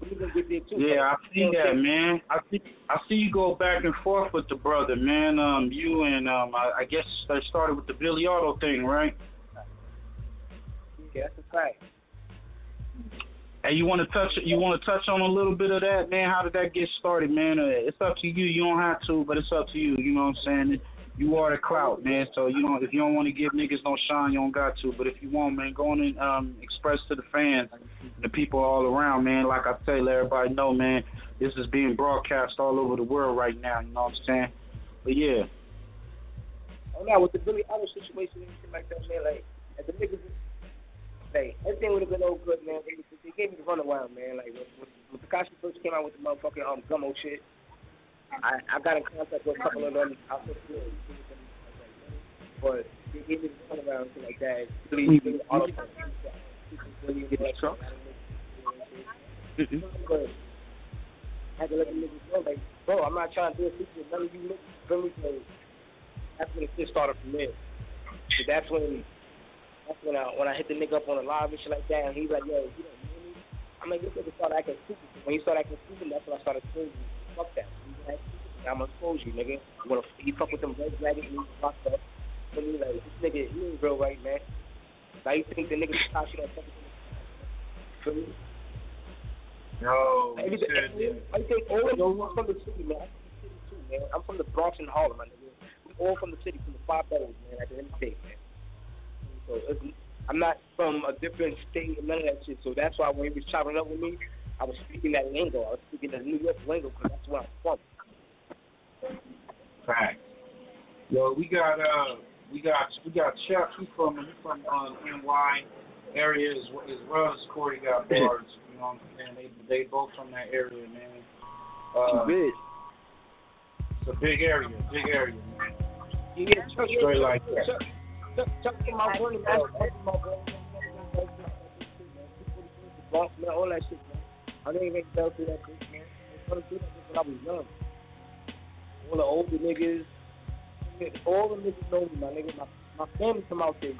We gonna get there too. Yeah, I see that, man. I see I see you go back and forth with the brother, man. Um, you and um, I, I guess they started with the Billy Otto thing, right? Yeah, that's a fact. Hey, you want to touch you want to touch on a little bit of that, man? How did that get started, man? Uh, it's up to you. You don't have to, but it's up to you. You know what I'm saying? You are the clout, man. So you know if you don't want to give niggas no shine, you don't got to. But if you want, man, go on and um, express to the fans, the people all around, man. Like I let everybody know, man. This is being broadcast all over the world right now. You know what I'm saying? But yeah. Oh no, with the Billy Idol situation and shit like that, man, like if the niggas like everything would have been all good, man. They, they gave me the runaround, man. Like when, when, when Tekashi first came out with the motherfucking um gummo shit, I I got in contact with a couple of them. I was good. But me the runaround and shit like that. Billy, Billy Idol, Billy, get that truck. But I had to let the niggas know, like, bro, I'm not trying to do a with none of you niggas. Feel me? So that's when it just started from there. So that's when that's when I when I hit the nigga up on the live and shit like that, and he's like, yo, you don't know me. I'm like, this nigga started acting stupid. When he started acting stupid, that's when I started saying, fuck that. You. I'm gonna expose you, nigga. You wanna you fuck with them red dragons and you locked up. So me like, this nigga, he ain't real right, man. Now you think the nigga fuck with him? Feel me? No, I think I think all of us from the city, man. I'm from the city too, man. I'm from the Bronx and Harlem, my nigga. We all from the city, from the five boroughs, man. At the end of the day, man. So it's, I'm not from a different state and none of that shit. So that's why when he was chopping up with me, I was speaking that lingo. I was speaking that New York lingo because that's where I'm from. Fact. Yo, we got uh, we got we got Chuck. He from he from uh, NY area as, well- as well as Corey got bars. You know what I'm saying? They they both from that area, man. Uh, big. It's a big area, big area, man. You Yeah, Chuck, Straight like that. Chuck, Chuck, Chuck in my running, man. Chuck in my running, Bronx, man, all that shit, man. I didn't even sell through that bitch, man. I started doing that shit when I was young. All the older niggas, all the niggas know me, my nigga. My, my family come out there.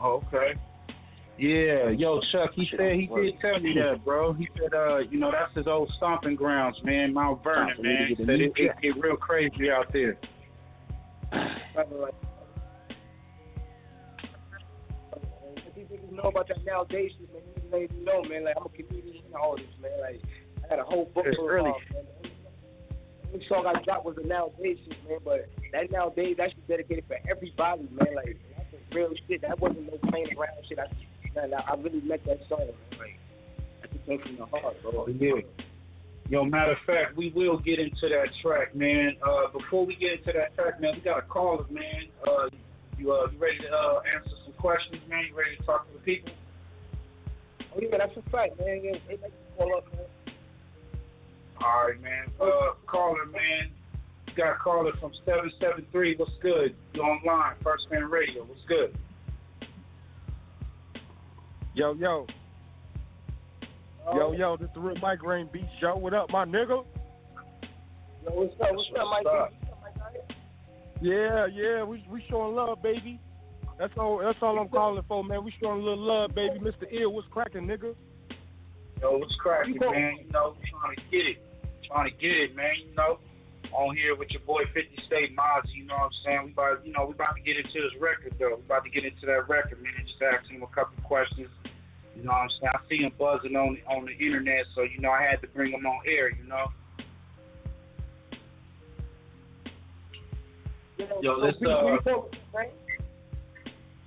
Oh, okay. Yeah, yo, Chuck, he said he did tell me that, bro. He said, uh, you know, that's his old stomping grounds, man, Mount Vernon, man. He said it, it get real crazy out there. These niggas know about that nowadays man. You know, man. Like I'm a comedian and all this, man. Like I got a whole book full early. of man. The song I dropped was the nowadays shit, man. But that nowadays that shit dedicated for everybody, man. Like that's some real shit. That wasn't no playing around shit. I man, I, I really meant that song. Man. Like that just came from the heart, bro. Oh, yeah. Yo, matter of fact, we will get into that track, man. Uh, before we get into that track, man, we got a caller, man. Uh, you, uh, you ready to uh, answer some questions, man? You ready to talk to the people? Oh yeah, that's a fact, man. Yeah, they like to call up, man. All right, man. Uh, caller, man. You got a caller from 773. What's good? You online, First Fam Radio. What's good? Yo, yo. Yo, yo, this the real migraine beat show. What up, my nigga? Yo, what's up? What's up, Mike? up? Yeah, yeah, we we showing love, baby. That's all. That's all I'm calling for, man. We showing a little love, baby. Mr. Ill, what's cracking, nigga? Yo, what's cracking, man? You know, trying to get it. Trying to get it, man. You know, on here with your boy 50 State Mazzi. You know what I'm saying? We about, you know, we about to get into this record though. We about to get into that record, man. Just asking him a couple questions. You know what I'm saying? I see him buzzing on on the internet, so you know I had to bring him on air. You know. Yo, let's uh.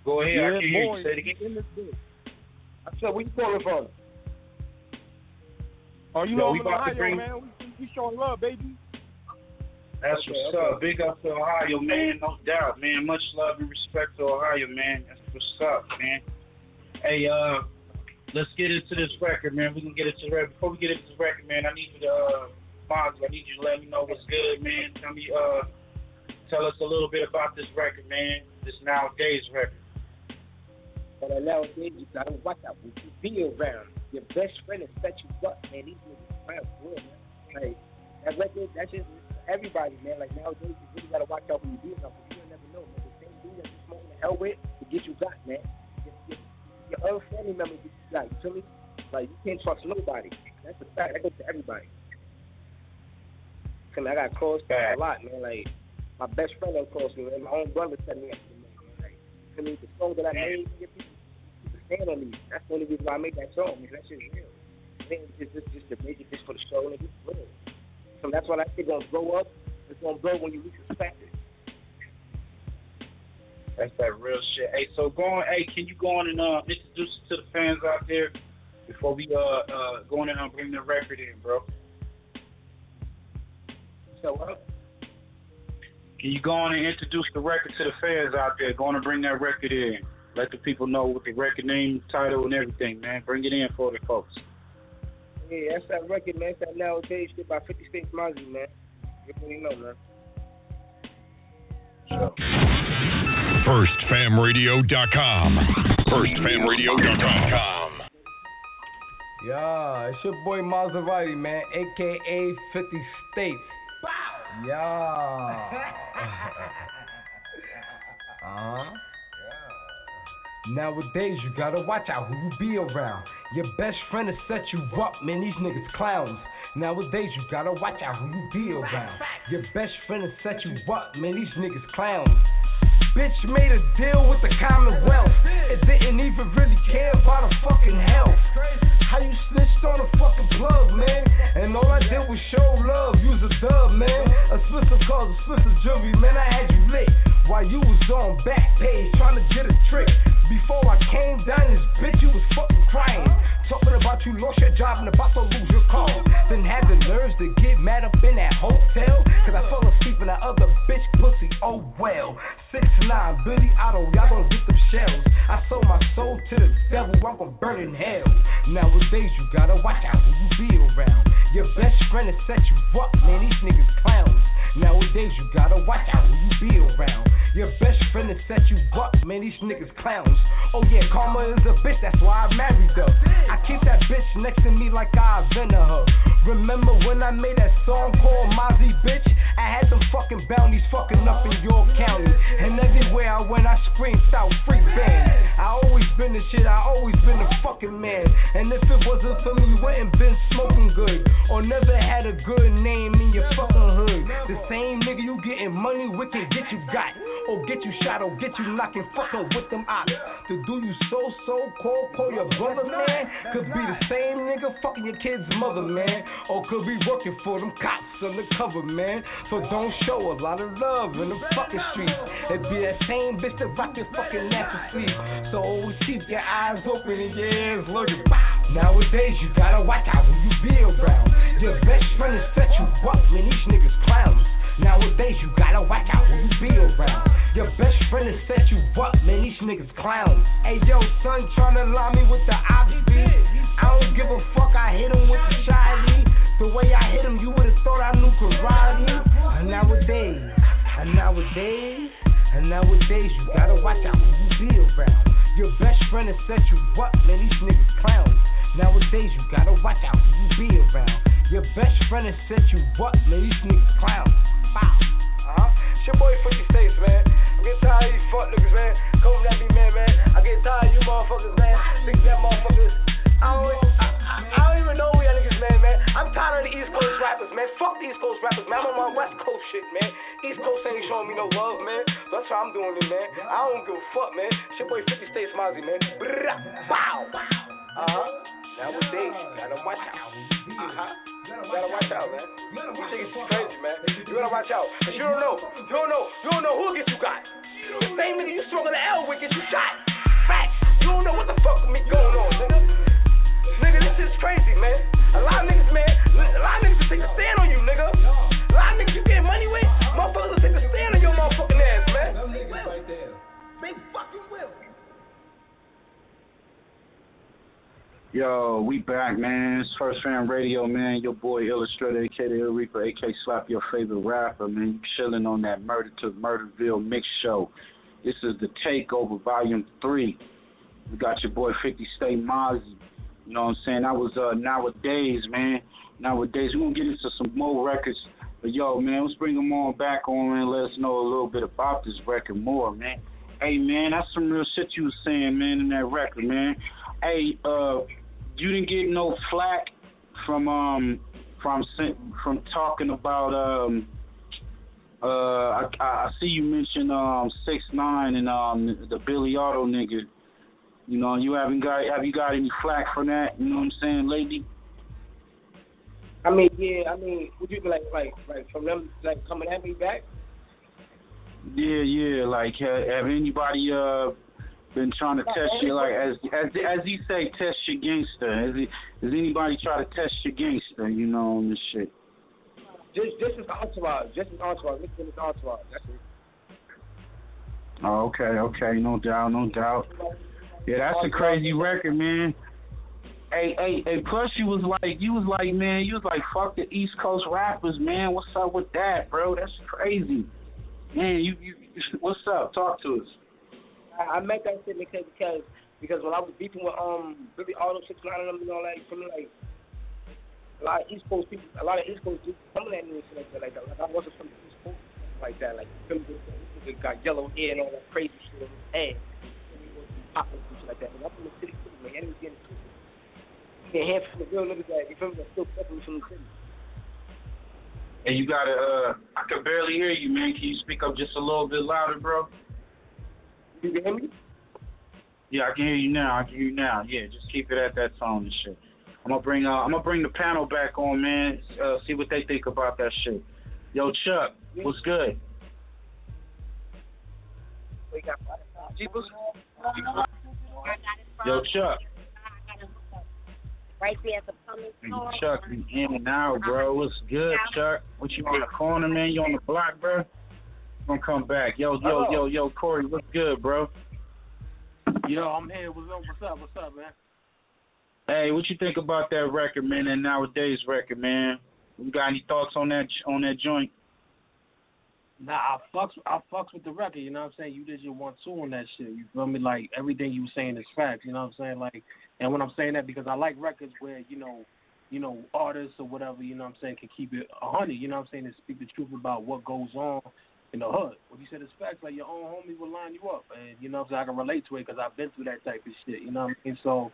Go ahead. Yeah, I can hear you. Say it again. in this bitch. I said, where you calling from? Are you Yo, over we in about to Ohio, bring- man? We, we showing love, baby. That's Okay, what's okay. up. Big up to Ohio, man. No doubt, man. Much love and respect to Ohio, man. That's what's up, man. Hey, uh, let's get into this record, man. We can get into the record. Before we get into the record, man, I need you to, uh, Fonzie, I need you to let me know what's good, man. Tell me, uh, tell us a little bit about this record, man. This nowadays record. But nowadays, you gotta watch out when you be around. Your best friend will set you up, man. These niggas wild, real, man. Like, that record, that's just everybody, man. Like, nowadays, you really gotta watch out when you around, because you never know, man. The same dude that you smoking the hell with to get you got, man. Your, your, your other family members get you got, you feel me? Like, you can't trust nobody. That's a fact. That goes to everybody. Cause I got crossed a lot, man. Like, my best friend done crossed me, man. My own brother set me up, man. Like, me? The song that I made, nigga, people people stand on me. That's the only reason why I made that song. Man. That shit's real. It ain't just, just, just to make it just for the show, nigga. It's real. So that's why that shit gonna blow up. It's gonna blow when you least expect it. That's that real shit. Hey, so go on. Hey, can you go on and uh, introduce it to the fans out there before we uh uh go on and uh, bring the record in, bro? So what? Can you go on and introduce the record to the fans out there? Go on and bring that record in. Let the people know what the record name, title, and everything, man. Bring it in for the folks. Yeah, that's that record, man. It's that nowadays shit by 50 States Mazzi, man. You really know, man. FirstFamRadio.com. FirstFamRadio.com. Yeah, it's your boy Maserati, man, aka 50 States. Yeah. uh-huh. Nowadays, you gotta watch out who you be around. Your best friend will set you up, man. These niggas clowns. Nowadays, you gotta watch out who you be around. Your best friend will set you up, man. These niggas clowns. Bitch made a deal with the Commonwealth. It didn't even really care about the fucking health. How you snitched on a fucking plug, man? And all I did was show love. Use a dub, man. A Spencer calls a Spencer jewelry, man. I had you lit while you was on back page trying to get a trick. Before I came down this bitch, you was fucking crying. Talking about you lost your job and about to lose your car. Then had the nerves to get mad up in that hotel. Cause I fell asleep in that other bitch pussy. Oh well. Six nine, Billy Otto, y'all gonna get them shells. I sold my soul to the devil, I'm gonna burn in hell. Nowadays you gotta watch out who you be around. Your best friend will set you up, man. These niggas clowns. Nowadays you gotta watch out who you be around. Your best friend will set you up, man. These niggas clowns. Oh yeah, karma is a bitch, that's why I married her. I keep that bitch next to me like I invented her. Remember when I made that song called Mazzi Bitch? I had them fucking bounties fucking up in York County. And everywhere I went, I screamed South Free Band. I always been the shit, I always been the fucking man. And if it wasn't for me, you wouldn't been smoking good. Or never had a good name in your fucking hood. The same nigga you getting money with can get you got. Or get you shot or get you knocking fucking with them ops. To do you so so cold, call your brother, man. Could be the same nigga fucking your kid's mother, man. Or could be working for them cops undercover, man. So don't show a lot of love in the fucking streets. It be that same bitch that rock your fucking to sleep. So always keep your eyes open and your ears looking. Nowadays you gotta watch out who you be around. Your best friend is set you up, man. These niggas clowns. Nowadays you gotta watch out who you be around. Your best friend has set you up, man. These niggas clowns. Hey yo, son, tryna lie me with the ops. I don't give a fuck. I hit him with the shiny. The way I hit him, you would've thought I knew karate. And nowadays, and nowadays, and nowadays, you gotta watch out who you be around. Your best friend will set you up, man. These niggas clowns. Nowadays, you gotta watch out who you be around. Your best friend has set you up, man. These niggas clowns. Bow. Uh-huh. It's your boy 50 States, man. I'm getting tired of these fuck niggas, man. Come at me, man, man. I get tired of you motherfuckers, man. Think that motherfuckers. I don't, I, I, I don't even know who y'all niggas, man, man. I'm tired of the East Coast rappers, man. Fuck the East Coast rappers, man. I'm on my West Coast shit, man. East Coast ain't showing me no love, man. That's how I'm doing it, man. I don't give a fuck, man. It's your boy 50 States Mazzi, man. Brrrah, Bow. Uh huh. Nowadays, you gotta watch out. Uh huh. You gotta watch out, man. You think it's crazy, man. You gotta watch out. Cause you don't know. You don't know. You don't know who gets you got. The same nigga you struggle the L with gets you shot. Facts. You don't know what the fuck with me going on, nigga. Nigga, this is crazy, man. A lot of niggas, man. A lot of niggas will take a stand on you, nigga. A lot of niggas you get money with, motherfuckers will take a stand on your motherfucking ass, man. Big fucking will. Yo, we back, man. It's First Fam Radio, man. Your boy Illustrator, aka the Reaper, aka Slap Your Favorite Rapper, man. You chilling on that Murder to Murderville mix show. This is the Takeover Volume 3. We got your boy 50 State Mazzi. You know what I'm saying? That was uh, nowadays, man. Nowadays, we're going to get into some more records. But yo, man, let's bring them on back on and let us know a little bit about this record more, man. Hey, man, that's some real shit you was saying, man, in that record, man. Hey, uh, you didn't get no flack from um from from talking about um uh I, I see you mentioned um six nine and um the Billy Otto nigga. You know, you haven't got have you got any flack for that? You know what I'm saying, lady? I mean, yeah, I mean, would you be like, like, like from them, like coming at me back? Yeah, yeah. Like, have, have anybody uh been trying to test you? Like, as as as he say, test your gangster. Has he, has anybody try to test your gangster? You know, on this shit. Just, just as entourage, just as entourage, listen to entourage. That's it. Oh, okay, okay, no doubt, no doubt. Yeah, that's a crazy record, man. Hey, hey, hey. Plus, you was like, you was like, man, you was like, fuck the East Coast rappers, man. What's up with that, bro? That's crazy, man. You, you, what's up? Talk to us. I, I meant that shit because because because when I was beefing with um Billy Auto six nine and them and all that, you feel like a lot of East Coast people, a lot of East Coast dudes coming at me and shit like that, like that. Like I wasn't from the East Coast like that, like? They got yellow hair and all that crazy shit his. And he popping and shit like that. But I'm from the city too, man. Enemies getting twisted. You can't hear the real niggas that you feel me? That still separate from the city. And you gotta, uh, I can barely hear you, man. Can you speak up just a little bit louder, bro? You hear me? Yeah, I can hear you now. I can hear you now. Yeah, just keep it at that tone and shit. I'm gonna bring, uh, I'm gonna bring the panel back on, man. Uh, see what they think about that shit. Yo, Chuck, what's good? We got Yo, Chuck. Right there at the plumbing store. Chuck, you in and out, bro. What's good, Chuck? What you on the corner, man? You on the block, bro? Gonna come back. Yo, yo, yo, yo, Corey, what's good, bro? Yo, I'm here. What's up? What's up? What's up, man? Hey, what you think about that record, man? That nowadays record, man. You got any thoughts on that on that joint? Nah, I fucks I fucks with the record, you know what I'm saying? You did your one two on that shit. You feel me? Like everything you were saying is facts, you know what I'm saying? Like and when I'm saying that because I like records where, you know, you know, artists or whatever, you know what I'm saying, can keep it a honey, you know what I'm saying, and speak the truth about what goes on in the hood. What you said is facts, like your own homie will line you up, and you know so I'm saying, I can relate to it because I've been through that type of shit, you know what I mean? So,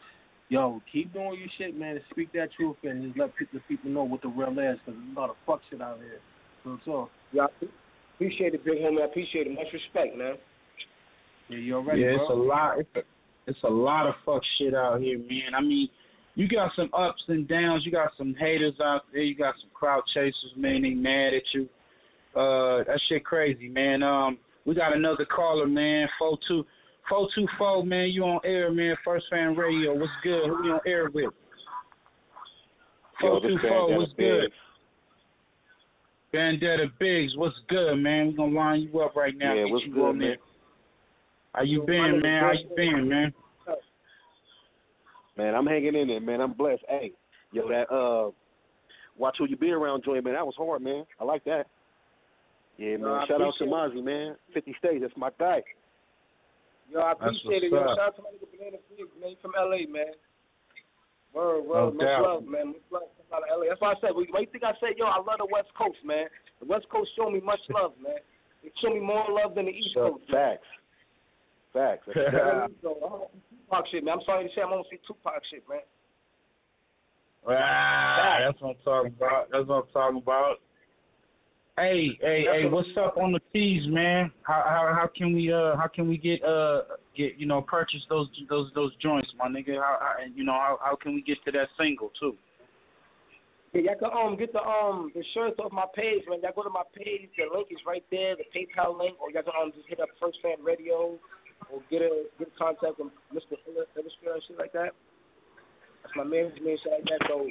yo, keep doing your shit, man, and speak that truth and just let the people know what the real is because there's a lot of fuck shit out here. So, so Yeah, I appreciate it, big homie. I appreciate it. Much respect, man. yeah, you already, yeah, bro. it's a lot. It's a, it's a lot of fuck shit out here, man. I mean, you got some ups and downs. You got some haters out there. You got some crowd chasers, man. They mad at you. Uh, that shit crazy, man. Um, we got another caller, man. Four two, four two four, man. You on air, man? First Fam Radio. What's good? Who you on air with? Four two four. What's good? Bandana Biggs. What's good, man? We gonna line you up right now. Yeah, what's you good, man? there. How you been, man? How you been, man? Man, I'm hanging in there, man. I'm blessed. Hey, yo, that uh, watch who you be around, joint, man. That was hard, man. I like that. Yeah, man. No, I Shout out to appreciate Mazzi, man. 50 states, that's my guy. Yo, I appreciate it. Yo, shout out to my nigga Bandana Biggs, man. He from LA, man. Word, No word, much doubt. love, man. Much love from out of LA. That's why I said, why you think I said, yo, I love the West Coast, man. The West Coast show me much love, man. They show me more love than the East Coast. facts. Facts. Yeah, facts. so, I'm on some Tupac shit, man. I'm sorry to say I'm gonna some Tupac shit, man. Ah, that's what I'm talking about. That's what I'm talking about. Hey, hey, hey, what's up on the fees, man? How how how can we uh how can we get uh get you know purchase those those those joints, my nigga? How, how you know how how can we get to that single too? Yeah, y'all can um get the um the shirts off my page, man. Y'all go to my page. The link is right there, the PayPal link, or y'all can um just hit up First Fam Radio, or get a get a contact with Mr. Illustrator and shit like that. That's my management shit like that. So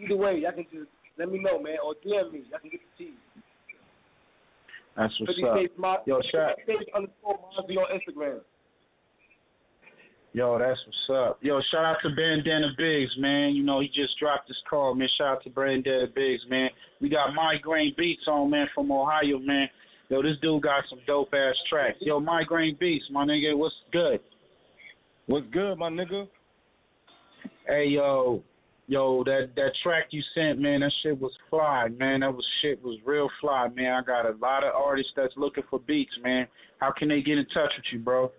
either way, y'all can just let me know, man, or DM me. Y'all can get the tea. That's what's Pretty up. Safe Mo- Yo, shout Pretty underscore Mazzi on Instagram. Yo, that's what's up. Yo, shout out to Bandana Biggs, man. You know, he just dropped his call, man. Shout out to Bandana Biggs, man. We got Migraine Beats on, man, from Ohio, man. Yo, this dude got some dope ass tracks. Yo, Migraine Beats, my nigga, what's good? What's good, my nigga? Hey, yo, yo, that that track you sent, man, that shit was fly, man. That was shit was real fly, man. I got a lot of artists that's looking for beats, man. How can they get in touch with you, bro?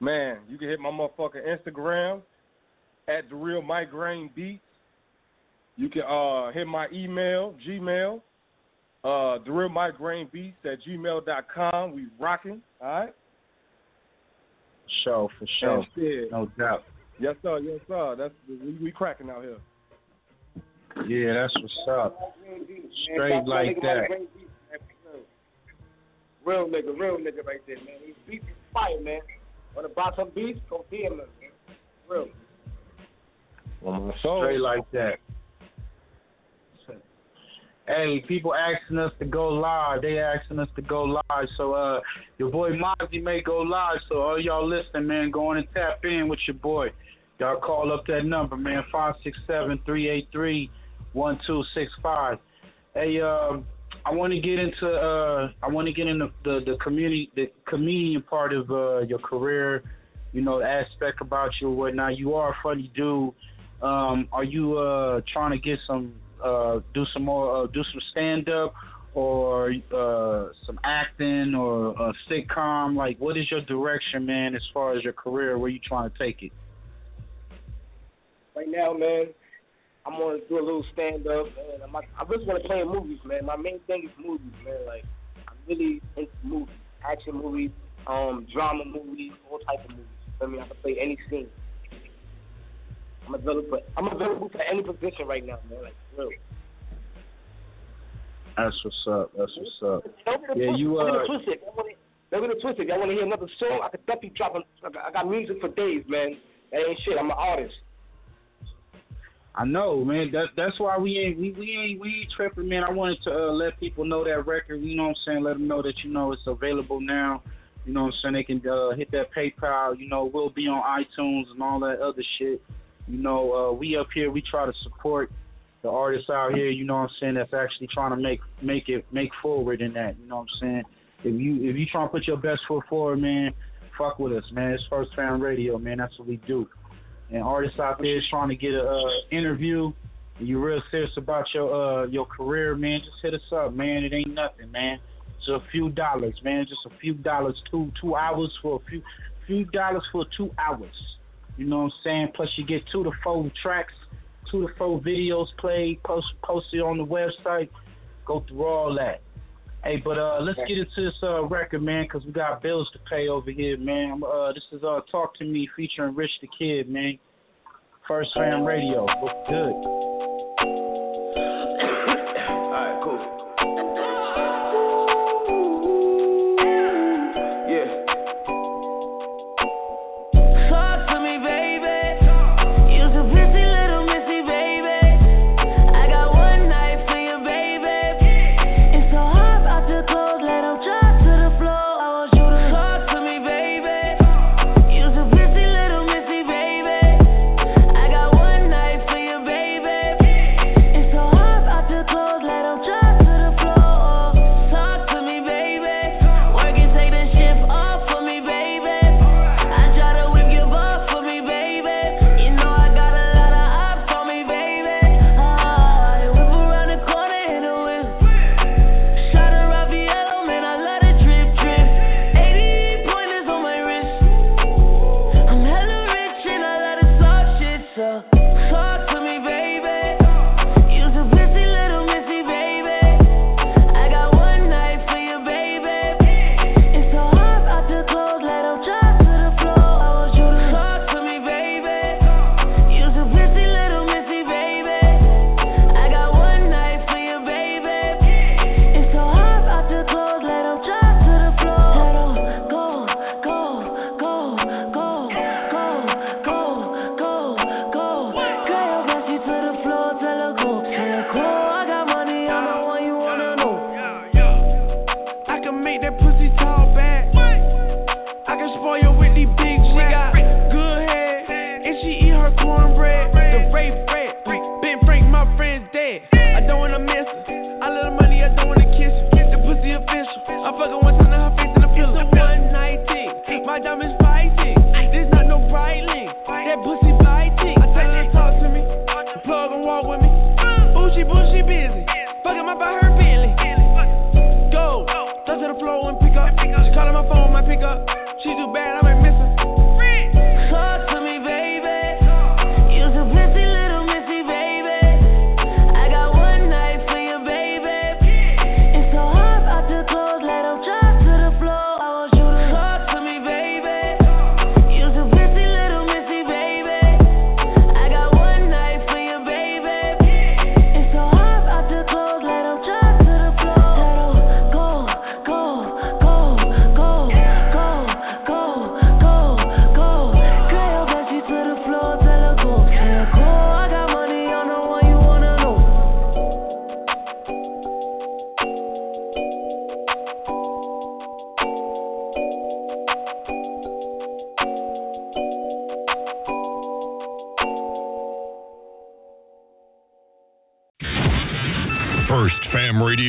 Man, you can hit my motherfucking Instagram at the real migraine beats. You can uh hit my email, Gmail, uh the real migraine beats at gmail.com. We rocking, all right? Show for sure. No doubt. Yes sir, yes sir. That's we, we cracking out here. Yeah, that's what's up. Straight like that. Migraine Beats, man, for sure. Real nigga, real nigga right there, man. These beats is fire, man. Wanna buy some beats? Go DM us, man. Real. Straight like that. Hey, people asking us to go live. They asking us to go live. So uh your boy Mazzi may go live. So all y'all listening, man, go on and tap in with your boy. Y'all call up that number, man, five six seven three eight three one two six five. Hey, um I want to get into uh I want to get into the the community the comedian part of uh your career, you know, aspect about you whatnot. You are a funny dude. Um, are you uh trying to get some uh do some more uh, do some stand up or uh some acting or a sitcom? Like, what is your direction, man, as far as your career? Where you trying to take it? Right now, man, I'm gonna do a little stand up, man. I'm, I just wanna play in movies, man. My main thing is movies, man. Like, I'm really into movies, action movies, um, drama movies, all type of movies. I mean, I can play any scene. I'm available. I'm available for any position right now, man. Like, real. That's what's up. That's what's up. Don't get it Yeah, you get uh it twisted. Don't get it- Don't it twisted. Y'all want to hear another song? I could definitely drop. A, I got music for days, man. That ain't shit. I'm an artist. I know, man. That that's why we ain't we, we ain't we ain't tripping, man. I wanted to uh, let people know that record. You know what I'm saying? Let them know that you know it's available now. You know what I'm saying? They can uh, hit that PayPal. You know, we'll be on iTunes and all that other shit. You know, uh, we up here. We try to support the artists out here. You know what I'm saying? That's actually trying to make make it make forward in that. You know what I'm saying? If you if you trying to put your best foot forward, man, fuck with us, man. It's First Fam Radio, man. That's what we do and artists out there trying to get a uh, interview, and you're real serious about your uh your career, man, just hit us up, man. It ain't nothing, man. It's a few dollars, man. Just a few dollars, two two hours for a few few dollars for two hours. You know what I'm saying? Plus you get two to four tracks, two to four videos played, post posted on the website. Go through all that. Hey, but uh, let's get into this uh, record, man, because we got bills to pay over here, man. Uh, this is uh, Talk to Me featuring Rich the Kid, man. First Fam Radio. What's good?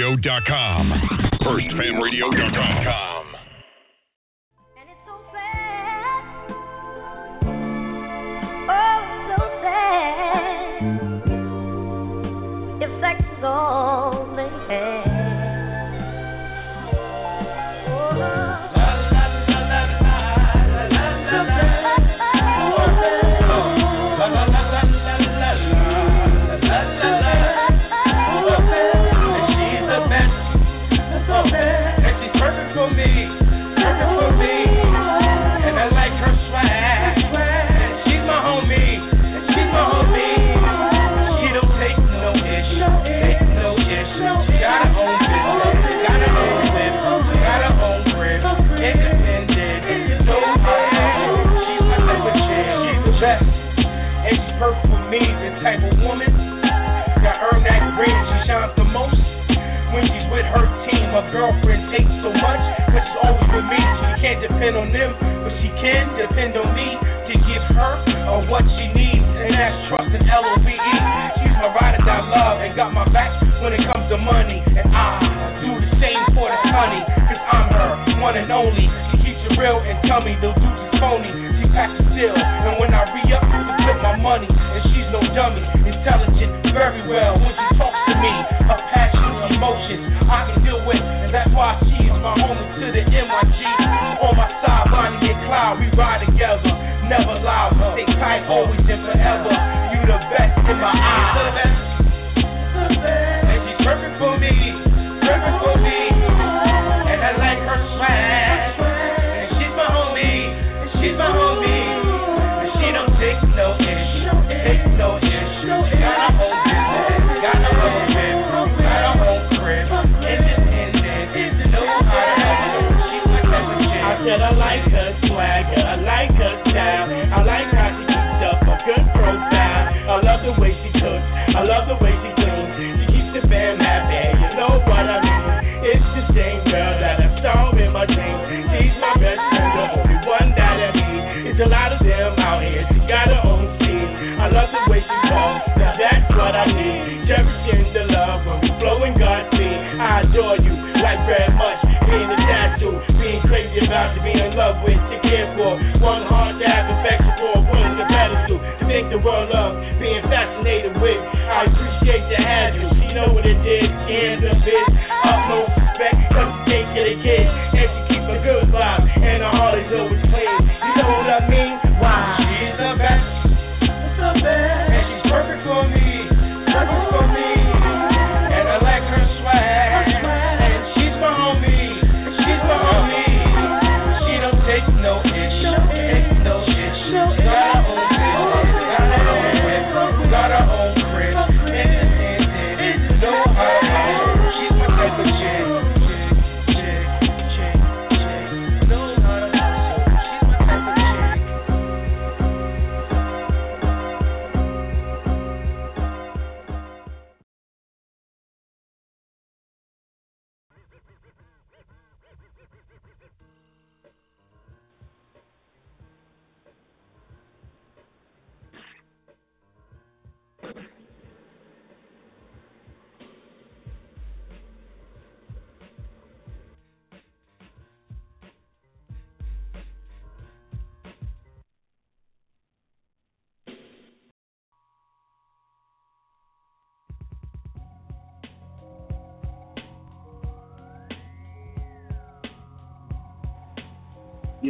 FamRadio.com. FirstFamRadio.com.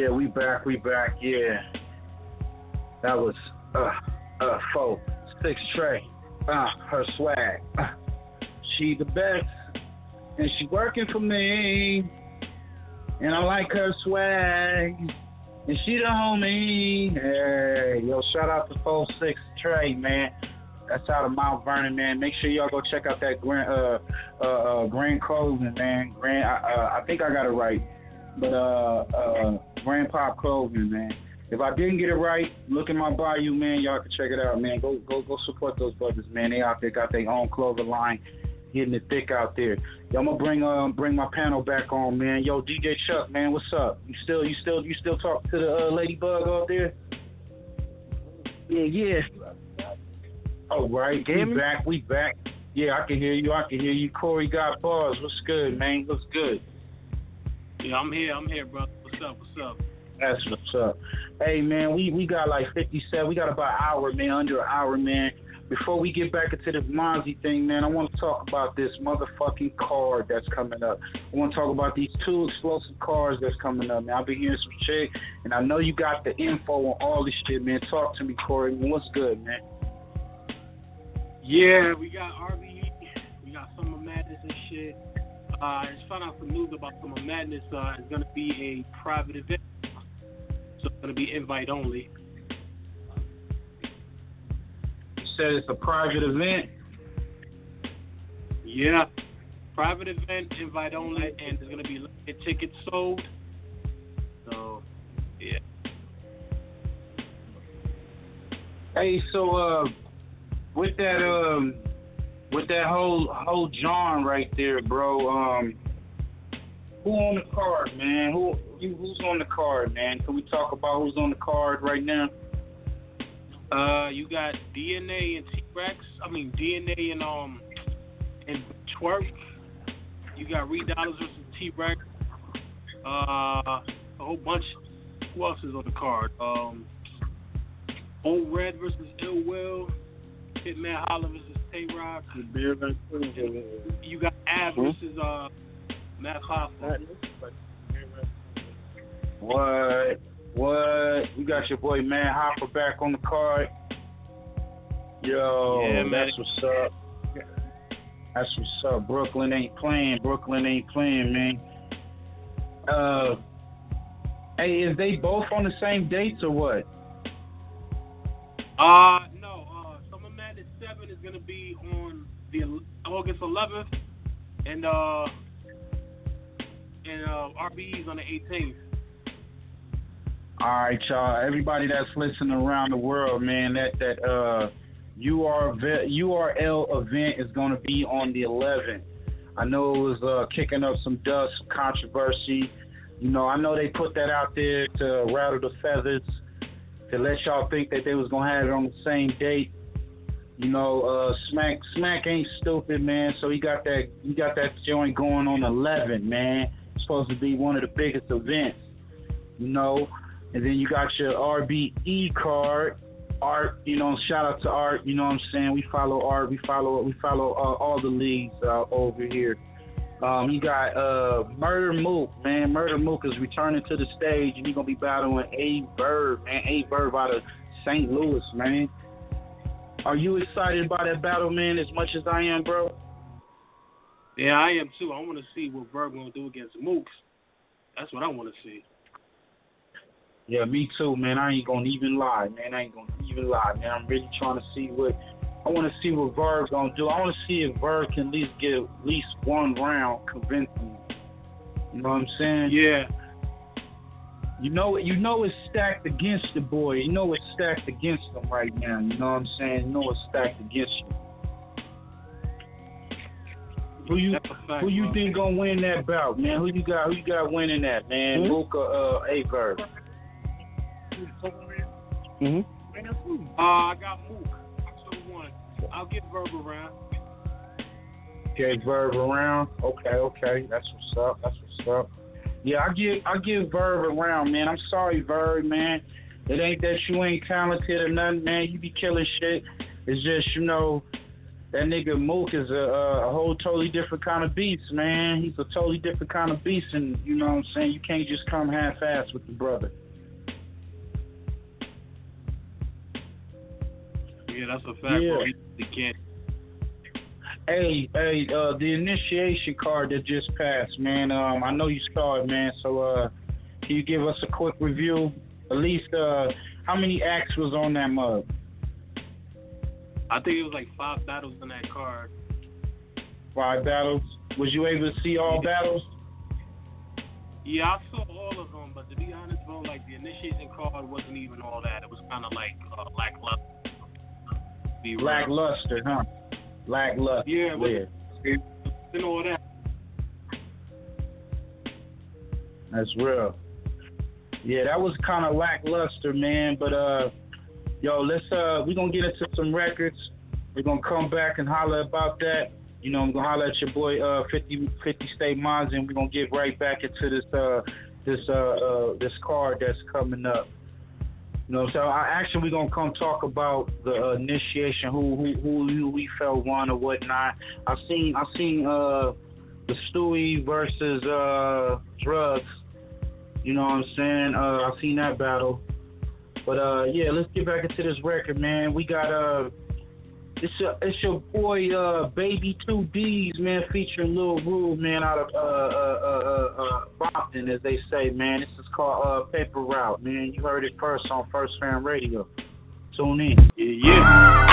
yeah, we back, we back, yeah. That was uh uh four, six tray. Uh, her swag. Uh, she the best. And she working for me. And I like her swag. And she the homie. Hey, yo, shout out to four six tray, man. That's out of Mount Vernon, man. Make sure y'all go check out that grand, uh, uh, uh grand closing, man. Grand, uh, I think I got it right, but uh, uh Brand Pop Clothing, man. If I didn't get it right, look in my bio, man. Y'all can check it out, man. Go go go support those brothers, man. They out there got their own clothing line, getting it thick out there. Yo, I'm gonna bring um bring my panel back on, man. Yo, DJ Chuck, man, what's up? You still you still you still talk to the uh, ladybug out there? Yeah, yeah. All right, we back, we back. Yeah, I can hear you, I can hear you. Corey got bars. What's good, man? What's good? Yeah, I'm here, I'm here, brother. What's up? What's up? That's what's up. Hey, man, we we got like 57. We got about an hour, man, under an hour, man. Before we get back into this Mazzi thing, man, I want to talk about this motherfucking card that's coming up. I want to talk about these two explosive cars that's coming up, man. I've been hearing some shit, and I know you got the info on all this shit, man. Talk to me, Corey. What's good, man? Yeah, we got RBE, we got Summer Madness and shit. Uh, I just found out some news about Summer Madness. Uh, it's gonna be a private event, so it's gonna be invite only. You said it's a private event. Yeah, private event, invite only, and there's gonna be limited tickets sold. So, yeah. Hey, so uh, with that um, with that whole whole John right there, bro. Um, who on the card, man? Who you, who's on the card, man? Can we talk about who's on the card right now? Uh, you got DNA and T Rex. I mean DNA and um and Twerk. You got Reed Dollaz versus T Rex. Uh, a whole bunch. Who else is on the card? Um, Old Red versus Ill Will. Hitman Holla versus Tay Rock. You got Ab Hmm? versus uh Math Hoffa. What? What? You got your boy Math Hoffa back on the card. Yo, Yeah, man. that's what's up. That's what's up. Brooklyn ain't playing. Brooklyn ain't playing, man. Uh, hey, is they both on the same dates or what? Uh, no. Summer Seven is gonna be on the August 11th, and uh, and uh, RBE's on the 18th. All right, y'all. Everybody that's listening around the world, man, that that uh UR URL event is going to be on the 11th. I know it was uh, kicking up some dust, some controversy. You know, I know they put that out there to rattle the feathers, to let y'all think that they was gonna have it on the same date. You know, uh, Smack Smack ain't stupid, man. So he got that he got that joint going on 11, man. It's supposed to be one of the biggest events. You know, and then you got your RBE card. Art, you know, shout out to Art. You know what I'm saying? We follow Art. We follow we follow uh, all the leagues uh, over here. Um, you got uh, Murda Mook, man. Murda Mook is returning to the stage, and he's gonna be battling A Verb, man. A Verb out of St. Louis, man. Are you excited about that battle, man, as much as I am, bro? Yeah, I am too. I want to see what Verb gonna do against Mooks. That's what I want to see. Yeah, me too, man. I ain't gonna even lie, man. I ain't gonna even lie, man. I'm really trying to see what I want to see what Verb gonna do. I want to see if Verb can at least get at least one round convincing. You know what I'm saying? Yeah. You know, you know it's stacked against the boy. You know it's stacked against him right now. You know what I'm saying? You know it's stacked against you. Who you who you think gonna win that bout, man? Who you got? Who you got winning that, man? Hmm? Luke or uh, A Verb? Mm-hmm. Uh, I got Mook. October one. I'll get Verb around. Okay, Verb around. Okay, okay. That's what's up. That's what's up. Yeah, I give I give Verb around, man. I'm sorry, Verb, man. It ain't that you ain't talented or nothing, man. You be killing shit. It's just you know that nigga Mook is a, a whole totally different kind of beast, man. He's a totally different kind of beast, and you know what I'm saying. You can't just come half-ass with the brother. Yeah, that's a fact, Yeah. bro. He can't. Hey, hey, uh, the initiation card that just passed, man. Um, I know you saw it, man. So, uh, can you give us a quick review? At least, uh, how many acts was on that mug? I think it was like five battles in that card. Five battles. Was you able to see all battles? Yeah, I saw all of them, but to be honest, bro, like the initiation card wasn't even all that. It was kind of like uh, lackluster. Be. Lackluster, huh? Lackluster. Yeah, yeah. and all that. That's real. Yeah, that was kind of lackluster, man. But uh, yo, let's uh, we gonna get into some records. We're gonna come back and holler about that. You know, I'm gonna holler at your boy uh 50 50 State Mons and we're gonna get right back into this uh this uh, uh this card that's coming up. You know, so I actually we're gonna come talk about the initiation, who who who who we felt won or whatnot. I seen I seen uh the Stewie versus uh drugs. You know what I'm saying? Uh I seen that battle. But uh yeah, let's get back into this record, man. We got uh it's your, it's your boy uh Baby Two D's man featuring Lil Rule man out of uh uh uh uh, uh Brompton as they say man. This is called uh Paper Route man. You heard it first on First Fam Radio. Tune in. Yeah yeah.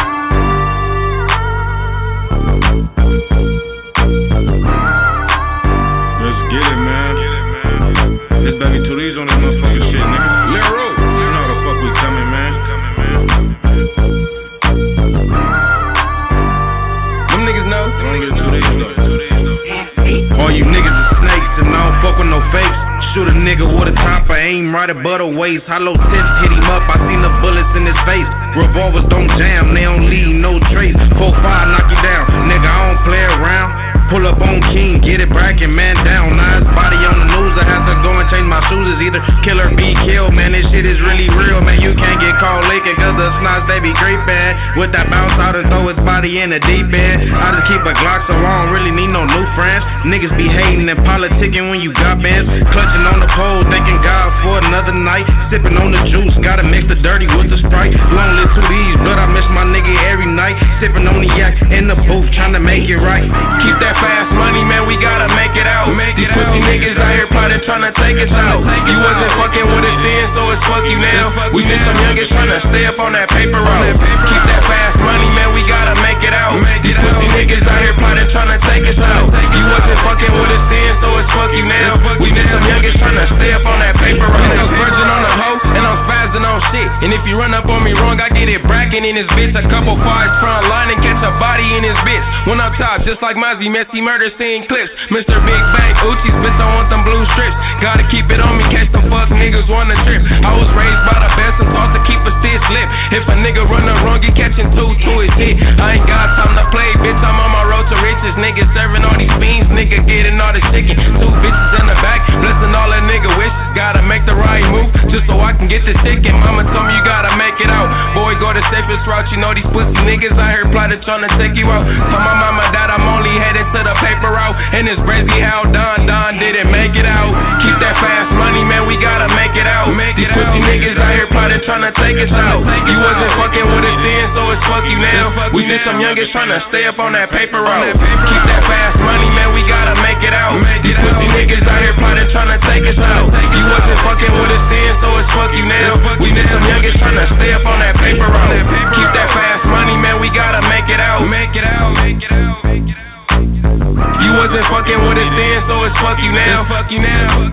Nigga with a I aim right above the waist. Hollow tips hit him up, I seen the bullets in his face. Revolvers don't jam, they don't leave no trace. Four five knock you down, nigga. I don't play around. Pull up on King, get it bracket, man down. His body on the news, I have to go and change my shoes. It's either kill or be killed, man. This shit is really real, man. You can't get caught leaking cause the snots, they be bad. With that bounce out and throw his body in the deep end. I just keep a Glock so I don't really need no new friends. Niggas be hating and politicking when you got bands. Clutching on the pole, thanking God for another night. Sipping on the juice, gotta mix the dirty with the sprite. You only two these, but I miss my nigga every night. Sipping on the yak in the booth, trying to make it right. Keep that fast money, man, we gotta make it out. Make These pussy niggas out here plotting, trying to take us out. You wasn't fucking with us then, so it's fuck you now. We just some youngins trying to stay up on that paper route. Keep that fast money, man, we gotta make it out. Make These pussy niggas out here plotting, trying to take us out. You wasn't fucking with us then, so it's fuck you now. We just some youngins trying to stay up on that paper route. I'm virgin on the hoe, and I'm spazzing on shit. And if you run up on me wrong, I get it bragging in his bitch. A couple fives front line and catch a body in his bitch. When I'm top, just like Mozzie, messy murder scene clips. Mr. Big Bang, Uchi's bitch, I want them blue strips. Gotta keep it on me, catch them fuck niggas wanna trip. I was raised by the best and taught to keep a stiff lip. If a nigga run the wrong, he catching two to his hit. I ain't got time to play, bitch. I'm on my road to riches. Nigga serving all these beans, nigga getting all the chicken. Two bitches in the back, blessing all a nigga wishes. Gotta make the right move, just so I can get the ticket. Mama told me you gotta make it out. Boy, go the safest route. You know these pussy niggas out here plotting, trying to take you out. Tell my mama that I'm only headed to the paper route. And it's crazy how Don Don didn't make it out. Keep that fast money, man, we gotta make it out. These pussy niggas out here plotting, trying to take us out. You wasn't fucking with us then, so it's fuck you now. We just some youngins trying to stay up on that paper route. Keep that fast money, man, we gotta make it out. These pussy niggas out here plotting, trying to take us out. You wasn't fucking with us then, so it's fuck you now. We youngins trying to stay up on that paper route. Keep that fast money, man, we gotta make it out. Make it out, make it out, make it out. You wasn't fucking with us then, so it's fuck you now. Fuck you now.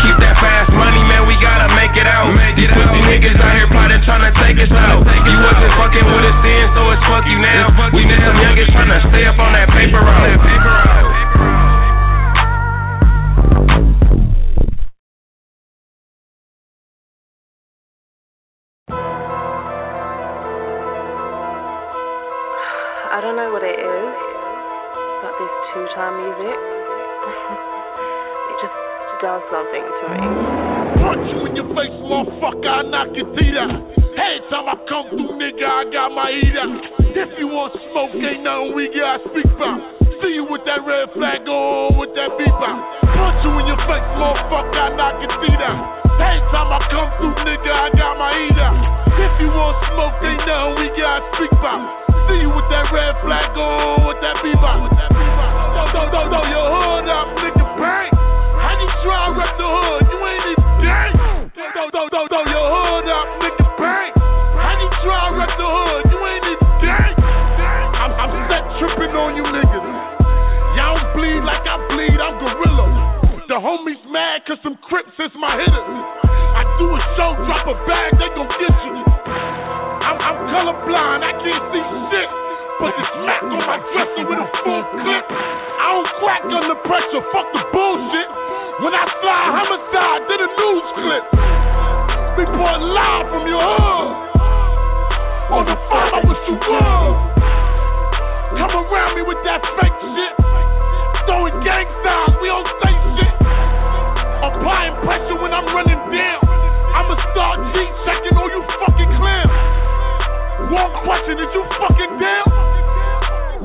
Keep that fast money, man, we gotta make it out. These pussy niggas out here plotting, trying to take us out. You wasn't fucking with us then, so it's fuck you now. We some youngins trying to stay up on that paper route. I don't know what it is, but this two-time music, it just does something to me. Punch you in your face, motherfucker, I knock your teeth out. Every time I come through, nigga, I got my heat out. If you want smoke, ain't nothing we gotta speak about. See you with that red flag on, with that beep out. Punch you in your face, motherfucker, I knock your teeth out. Every time I come through, nigga, I got my heat out. If you want smoke, ain't nothing we gotta speak about. See you with that red flag on, with that out. Throw, throw, throw, throw your hood up, nigga, bang. How you try to rep the hood? You ain't even gang. Throw, throw, throw, throw your hood up, nigga, bang. How you try to rep the hood? You ain't even gang. I'm, I'm set tripping on you niggas. Y'all don't bleed like I bleed, I'm gorilla. The homies mad cause some crips is my hitters. I do a show, drop a bag, they gon' get colorblind, I can't see shit. But this Mac on my dresser with a full clip. I don't crack under pressure, fuck the bullshit. When I slide homicide, did a news clip. Big boy live from your hood. On the phone, I was you would. Come around me with that fake shit. Throwing gang signs, we don't say shit. Applying pressure when I'm running down. I'm a star G checking all you fuck one question, is you fucking down?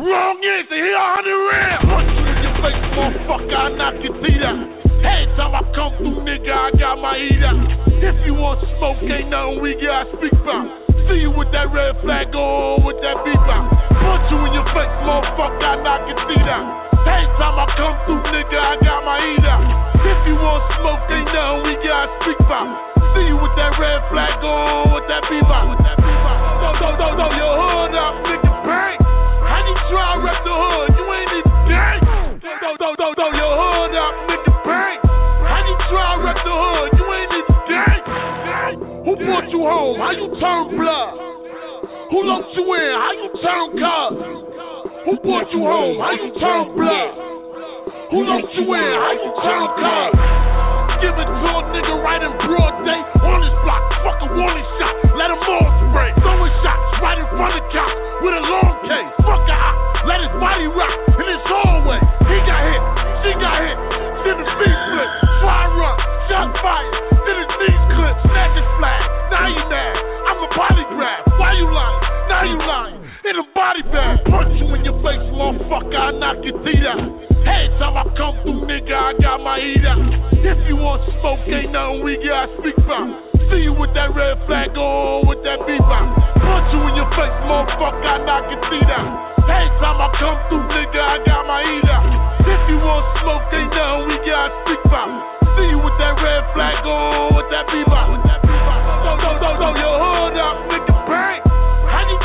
Wrong answer, here a hundred rounds. Punch you in your face, motherfucker, I knock your teeth out. Every time I come through, nigga, I got my heat out. If you want smoke, ain't nothing we got speak about. See you with that red flag on with that beep out. Punch you in your face, motherfucker, I knock your teeth out. Every time I come through, nigga, I got my heat out. If you want smoke, ain't nothing we got speak about. See you with that red flag on, with that out. Throw, throw, throw, throw your hood up, nigga, bang. How you try rep the hood? You ain't even gang. Throw, throw, throw, throw your hood up, nigga, bang. How you try rep the hood? You ain't even gang. Who brought you home? How you turn blood? Who locked you in? How you turn cubs? Who brought you home? How you turn blood? Who locked you in? How you turn cubs? Give a nigga right in broad day on his block. Fuck a warning shot, let him all spray. Throwing shots right in front of cops with a long case. Fuck a hop, let his body rock in his hallway. He got hit, she got hit, then the feet split. Fire up, shot fire, then his knees clip, snatch his flag. Now you mad, I'm a polygraph. Why you lying? Now you lying. In a body bag, punch you in your face, motherfucker. I knock your teeth out. Every time I come through, nigga, I got my heat out. If you want smoke, ain't nothing we gotta speak about. See you with that red flag on, with that beat out. Punch you in your face, motherfucker, I knock your teeth out. Every time I come through, nigga, I got my heat out. If you want smoke, ain't nothing we gotta speak about. See you with that red flag on, with that beat out. Throw, throw, throw, throw your hood up, nigga,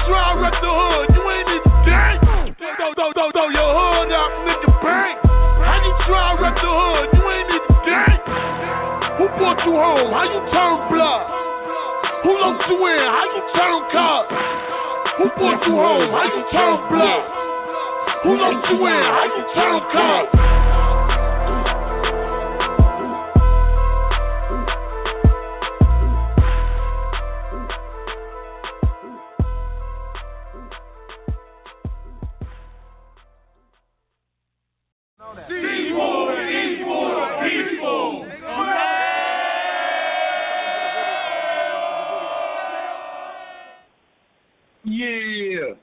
try to rep the hood? You ain't even gang. Throw, throw, throw, throw your hood up, nigga, bang. How you try to rep the hood? You ain't even gang. Who brought you home? How you turn blood? Who locked you in? How you turn cubs? Who brought you home? How you turn blood? Who locked you in? How you turn cubs? Yeah.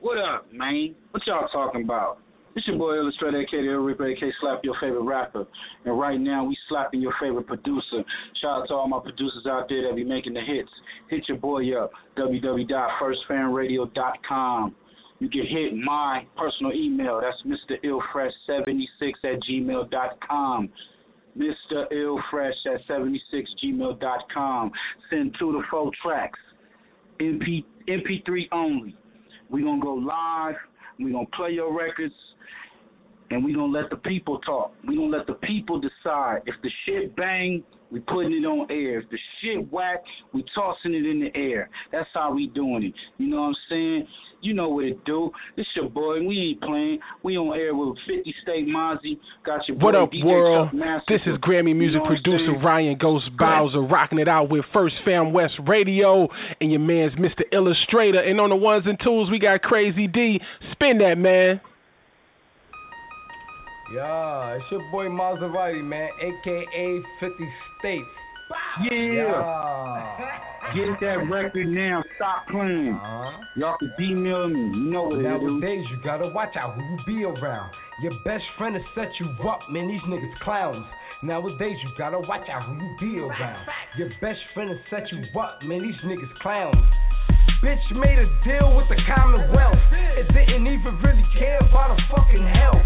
What up, man? What y'all talking about? It's your boy Illustrator, aka the Reaper, aka Slap Your Favorite Rapper. And right now, we slapping your favorite producer. Shout out to all my producers out there that be making the hits. Hit your boy up, www.firstfamradio.com. You can hit my personal email. That's Mr. Illfresh76 at gmail.com. Mr. Illfresh at 76gmail.com. Send two to four tracks. MP, MP3 only. We're to go live. We're to play your records. And we're to let the people talk. We're to let the people decide. If the shit bang, we putting it on air. If the shit whack, we tossing it in the air. That's how we doing it. You know what I'm saying? You know what it do. It's your boy. We ain't playing. We on air with 50 State Mazzi. Got your boy What up, DJ world? This is Grammy music You know producer? Ryan Ghost Bowser rocking it out with First Fam West Radio and your man's Mr. Illustrator. And on the ones and twos, we got Crazy D. Spin that, man. Yeah, it's your boy Maserati, man, aka 50 States. Yeah. Get that record now. Stop playing. Uh-huh. Y'all can email me. You know what. Nowadays, you gotta watch out who you be around. Your best friend will set you up, man. These niggas clowns. Nowadays, you gotta watch out who you be around. Your best friend will set you up, man. These niggas clowns. Bitch made a deal with the Commonwealth. It didn't even really care about the fucking health.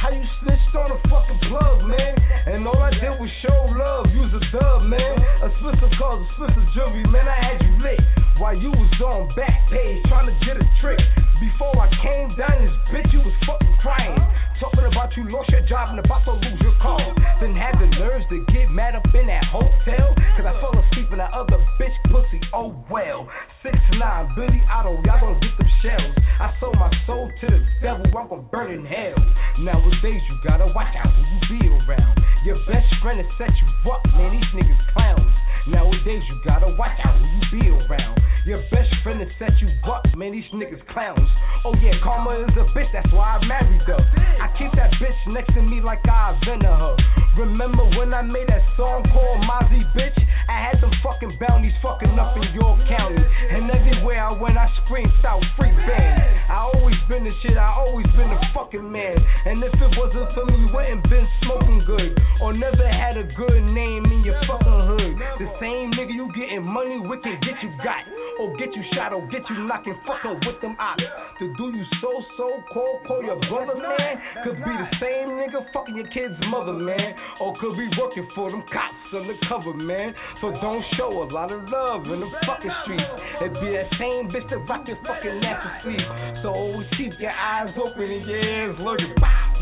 How you snitched on a fucking plug, man? And all I did was show love, use a dub, man. A Spencer calls a Spencer jewelry, man. I had you lit while you was on back page trying to get a trick. Before I came down this bitch, you was fucking crying. Talking about you lost your job and about to lose your car. Then had the nerves to get mad up in that hotel. Cause I fell asleep in that other bitch pussy, oh well. Six nine, Billy Otto, y'all gonna get them shells. I sold my soul to the devil, I'm gonna burn in hell. Nowadays you gotta watch out who you be around. Your best friend will set you up, man, these niggas clowns. Nowadays you gotta watch out who you be around. Your best friend will set you up, man, these niggas clowns. Oh yeah, karma is a bitch, that's why I married her. I keep that bitch next to me like I invented her. Remember when I made that song called Mozzie Bitch? I had them fucking bounties fucking up in York County. And everywhere I went, I screamed South Free Band. I always been the shit, I always been the fucking man. And if it wasn't for me, you wouldn't been smoking good. Or never had a good name in your fucking hood. The same nigga you getting money with can get you got. Or get you shot, or get you knocking fucking with them ops. To do you so so call, call your brother, man. Could be the same nigga fucking your kid's mother, man. Or could be working for them cops undercover, man. So don't show a lot of love in the fucking streets. It be that same bitch that rock your fucking natural sleep. So always keep your eyes open and your ears looking.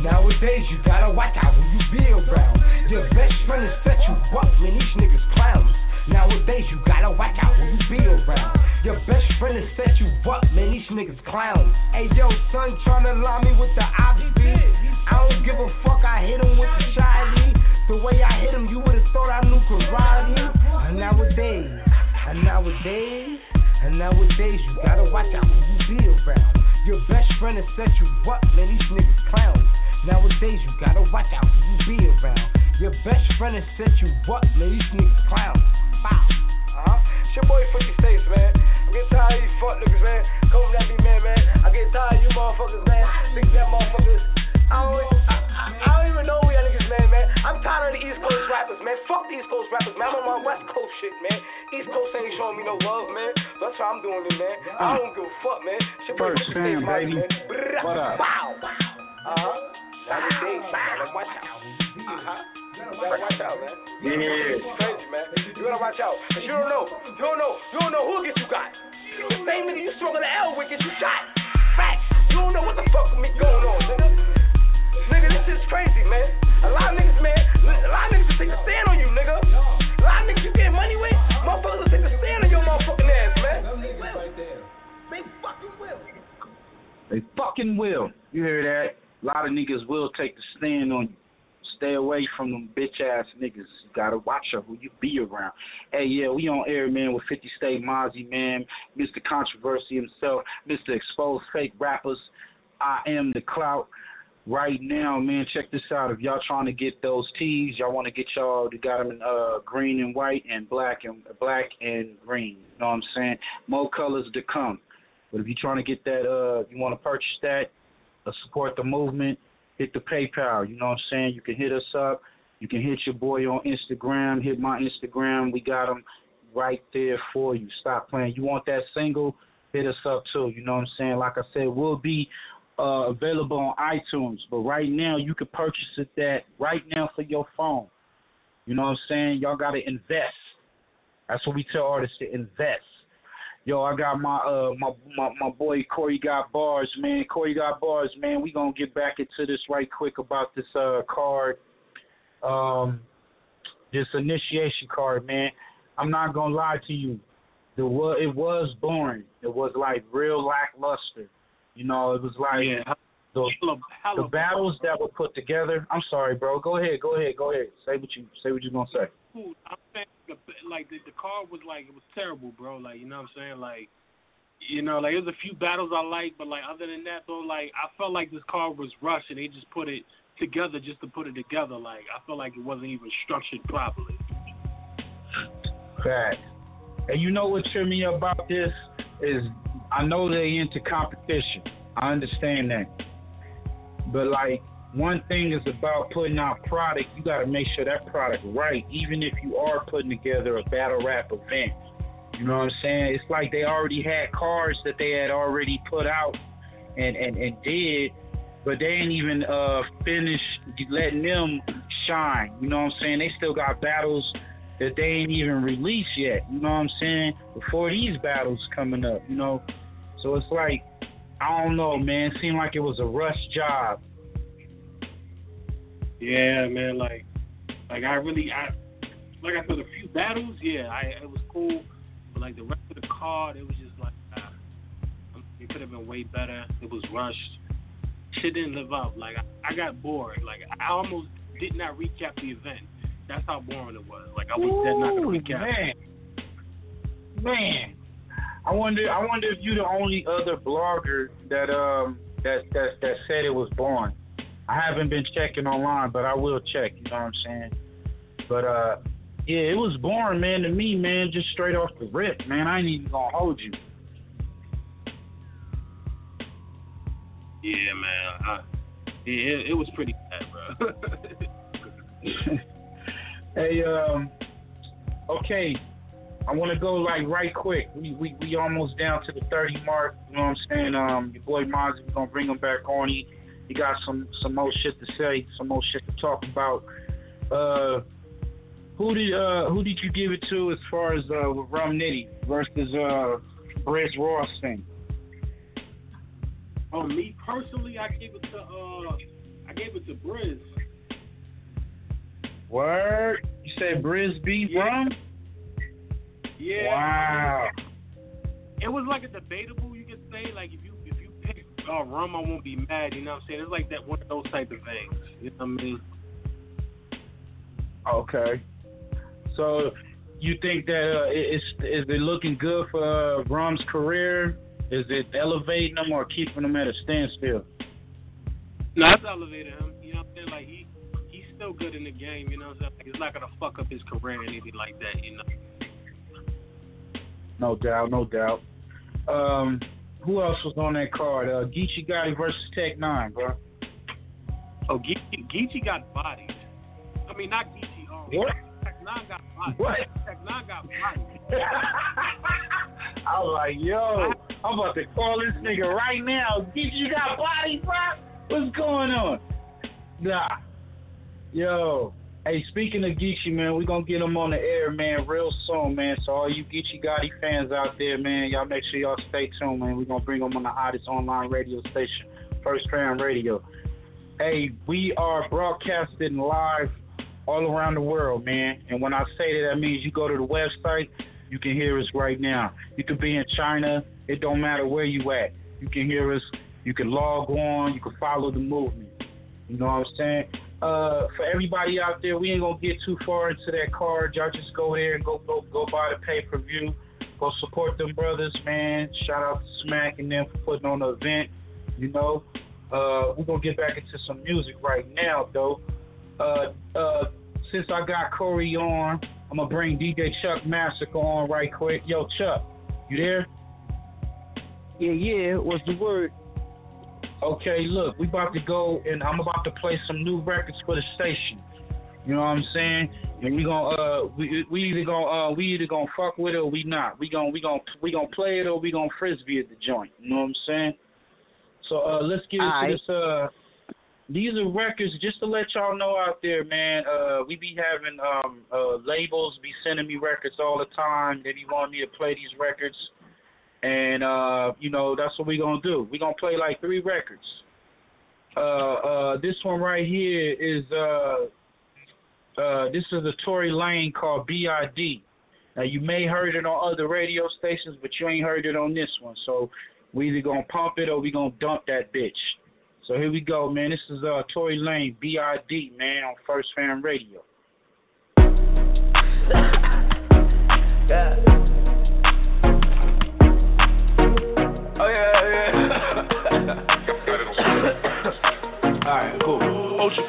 Nowadays you gotta watch out who you be around. Your best friend is set you up, man. These niggas clowns. Nowadays you gotta watch out who you be around. Your best friend has set you up, man. These niggas clowns. Hey yo, son, tryna lie me with the oxy. I don't give a fuck. I hit him with the shiny. The way I hit him, you would've thought I knew karate. And nowadays, and nowadays, and nowadays, you gotta watch out who you be around. Your best friend has set you up, man. These niggas clowns. Nowadays, you gotta watch out who you be around. Your best friend has set you up, man. These niggas clowns. Wow. Uh-huh. It's your boy 50 States, man. I'm getting tired of these fuck niggas, man. Come at me, man, man. I get tired of you motherfuckers, man. Think that motherfuckers. I don't, I, I, I don't even know who y'all niggas, man, man. I'm tired of the East Coast rappers, man. Fuck the East Coast rappers, man. I'm on my West Coast shit, man. East Coast ain't showing me no love, man. That's why I'm doing it, man. I don't give a fuck, man. It's your boy First 50 fam, States, baby. man. What up? Wow. Uh-huh. Nowadays, you gotta watch out. Uh-huh. You gotta watch out, man. Yeah. It's crazy, man. You gotta watch out. Cause you don't know. You don't know. You don't know who gets you got. The same nigga you struggling the L with gets you shot. Facts. You don't know what the fuck with me going on, nigga. Nigga, this is crazy, man. A lot of niggas, man. A lot of niggas will take a stand on you, nigga. A lot of niggas you get money with, motherfuckers will take a stand on your motherfucking ass, man. They fucking will. They fucking will. You hear that? A lot of niggas will take the stand on you. Stay away from them bitch ass niggas. You gotta watch out who you be around. Hey, yeah, we on air, man, with 50 State Mazzi, man, Mr. Controversy himself, Mr. Expose Fake Rappers. I am the clout. Right now, man, check this out. If y'all trying to get those tees, y'all want to get y'all, they got them in uh, green and white and black and black and green. You know what I'm saying? More colors to come. But if you're trying to get that, uh, you want to purchase that, uh, support the movement, hit the PayPal. You know what I'm saying? You can hit us up. You can hit your boy on Instagram. Hit my Instagram. We got them right there for you. Stop playing. You want that single? Hit us up too. You know what I'm saying? Like I said, we'll be uh, available on iTunes. But right now, you can purchase it that right now for your phone. You know what I'm saying? Y'all got to invest. That's what we tell artists to invest. Yo, I got my uh my my, my boy Corey got bars, man. Corey got bars, man. We gonna get back into this right quick about this uh card, um, this initiation card, man. I'm not gonna lie to you. The it was boring. It was like real lackluster. You know, it was like the the battles that were put together. I'm sorry, bro. Go ahead, go ahead, go ahead. Say what you say what you gonna say. I'm saying the, like the, the card was like it was terrible, bro. Like you know what I'm saying, like. You know, like there's a few battles I like, but like other than that though, like I felt like this card was rushed and they just put it together just to put it together. Like I felt like it wasn't even structured properly. Fact. And you know what tripped me about this is I know they into competition. I understand that. But like one thing is about putting out product, you gotta make sure that product right, even if you are putting together a battle rap event. You know what I'm saying? It's like they already had cards that they had already put out and, and, and did, but they ain't even uh finished letting them shine. You know what I'm saying? They still got battles that they ain't even released yet. You know what I'm saying? Before these battles coming up, you know. So it's like I don't know, man. It seemed like it was a rush job. Yeah, man. Like, like I really, I like I said, a few battles. Yeah, I it was cool, but like the rest of the card, it was just like uh, it could have been way better. It was rushed. Shit didn't live up. Like I, I got bored. Like I almost did not recap the event. That's how boring it was. Like I was dead not gonna recap. man. Man, I wonder. I wonder if you're the only other blogger that um that that that said it was boring. I haven't been checking online, but I will check. You know what I'm saying? But uh, yeah, it was boring, man. To me, man, just straight off the rip, man. I ain't even gonna hold you. Yeah, man. I, yeah, it, it was pretty bad, bro. Hey, um, okay. I want to go like right quick. We, we we almost down to the 30 mark. You know what I'm saying? Um, your boy Mazzi, we're gonna bring him back on. He he got some some more shit to say, some more shit to talk about. Uh, who did uh who did you give it to as far as uh with Rum Nitty versus uh Briz Ross thing? oh, me personally, I gave it to uh, I gave it to Briz. Word? You said Briz beat Rum? Yeah. Wow. It was like a debatable, you could say. Like if you if you pick uh, rum, I won't be mad. You know what I'm saying? It's like that one of those type of things. You know what I mean? Okay. So you think that uh, is is it looking good for uh, Rum's career? Is it elevating him or keeping him at a standstill? No, it's elevating him. You know what I'm saying? Like he he's still good in the game. You know what I'm saying? Like, it's not gonna fuck up his career or anything like that. You know. No doubt, no doubt. Um, who else was on that card? Uh, Geechee Gotti versus Tech Nine, bro. Oh, Geechee, Geechee got bodied. I mean, not Geechee. Um, What? Tech Nine got bodied. What? Tech Nine got bodied. I was like, yo, I'm about to call this nigga right now. Geechee got body, bro. What's going on? Nah. Yo. Hey, speaking of Geechee, man, we're gonna get him on the air, man, real soon, man. So all you Geechee Gotti fans out there, man, y'all make sure y'all stay tuned, man. We're gonna bring him on the hottest online radio station, First Fam Radio. Hey, we are broadcasting live all around the world, man. And when I say that, that means you go to the website, you can hear us right now. You could be in China, it don't matter where you at. You can hear us. You can log on. You can follow the movement. You know what I'm saying? Uh, for everybody out there, we ain't gonna get too far into that card. Y'all just go there and go go go buy the pay per view. Go support them brothers, man. Shout out to Smack and them for putting on the event. You know, uh, we're gonna get back into some music right now, though. Uh, uh, since I got Corey on, I'm gonna bring DJ Chuck Massacre on right quick. Yo, Chuck, you there? Yeah, yeah. What's the word? Okay, look, we about to go and I'm about to play some new records for the station. You know what I'm saying? And we gonna uh we we either gonna uh we either gonna fuck with it or we not. We gonna we gonna we gonna play it or we gonna frisbee at the joint. You know what I'm saying? So uh let's get into Alright. this uh these are records just to let y'all know out there, man. Uh we be having um uh labels be sending me records all the time. They be wanting me to play these records. And uh, you know, that's what we're gonna do. We're gonna play like three records. Uh uh this one right here is uh uh this is a Tory Lane called B.I.D. Now you may heard it on other radio stations, but you ain't heard it on this one. So we either gonna pump it or we gonna dump that bitch. So here we go, man. This is uh Tory Lane, B.I.D. man on First Fam Radio. Yeah. Oh yeah, yeah. Alright, cool. Ultra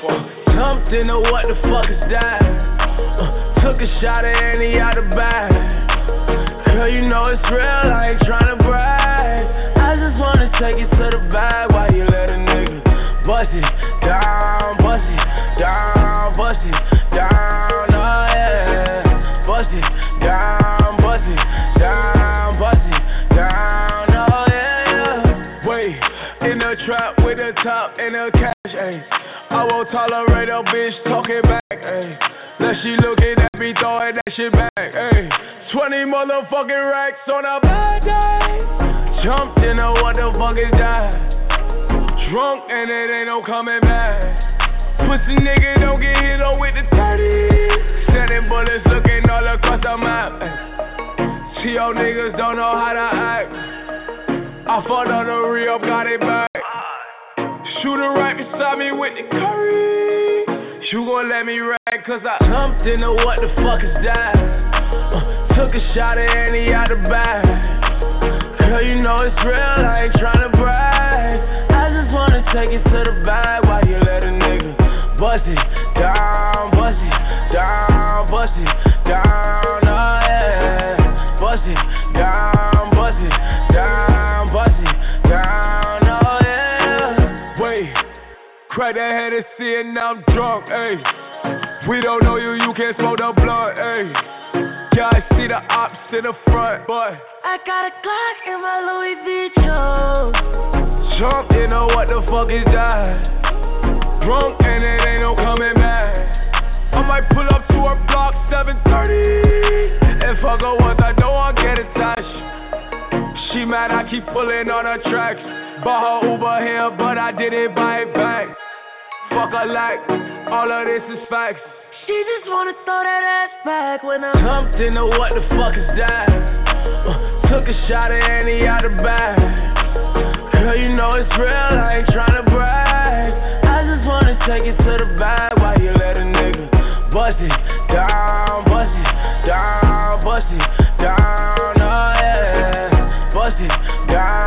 Jumped into what the fuck is that? Uh, took a shot at any out of bag. Girl, you know it's real, I ain't tryna brag. I just wanna take it to the bag while you let a nigga bust it down, bust it down, bust it down, oh yeah. Bust it down, the top the cash, ayy. I won't tolerate a bitch talking back, ayy. Now she looking at me throwing that shit back, ayy. 20 motherfucking racks on a bad day. Jumped in a what the fuck is that? Drunk and it ain't no coming back. Pussy nigga don't get hit on with the 30. Sending bullets looking all across the map. y'all niggas don't know how to act. I fought on the re-up, got it back. Shooter right beside me with the curry. You gon' let me rag, cause I jumped into what the fuck is that? Uh, took a shot at any out the bag. Girl, you know it's real, I ain't tryna brag. I just wanna take it to the bag while you let a nigga bust it down, bust it down, bust it down, Crack that Hennessy and I'm drunk, ayy. We don't know you, you can't smoke the blunt, ayy. Yeah, I see the ops in the front, but I got a Glock in my Louis Vuitton. Trump didn't know what the fuck is that. Drunk and it ain't no coming back. I might pull up to her block 730 and fuck her once I know I get attached. She mad I keep pulling on her tracks. Bought her Uber here, but I didn't buy it back. Fuck her like all of this is facts. She just wanna throw that ass back when I'm Jumped into what the fuck is that? Uh, took a shot at Annie out the bag. Girl, you know it's real, I ain't tryna brag. I just wanna take it to the bag while you let a nigga bust it down, bust it down, bust it down, oh yeah. Bust it down,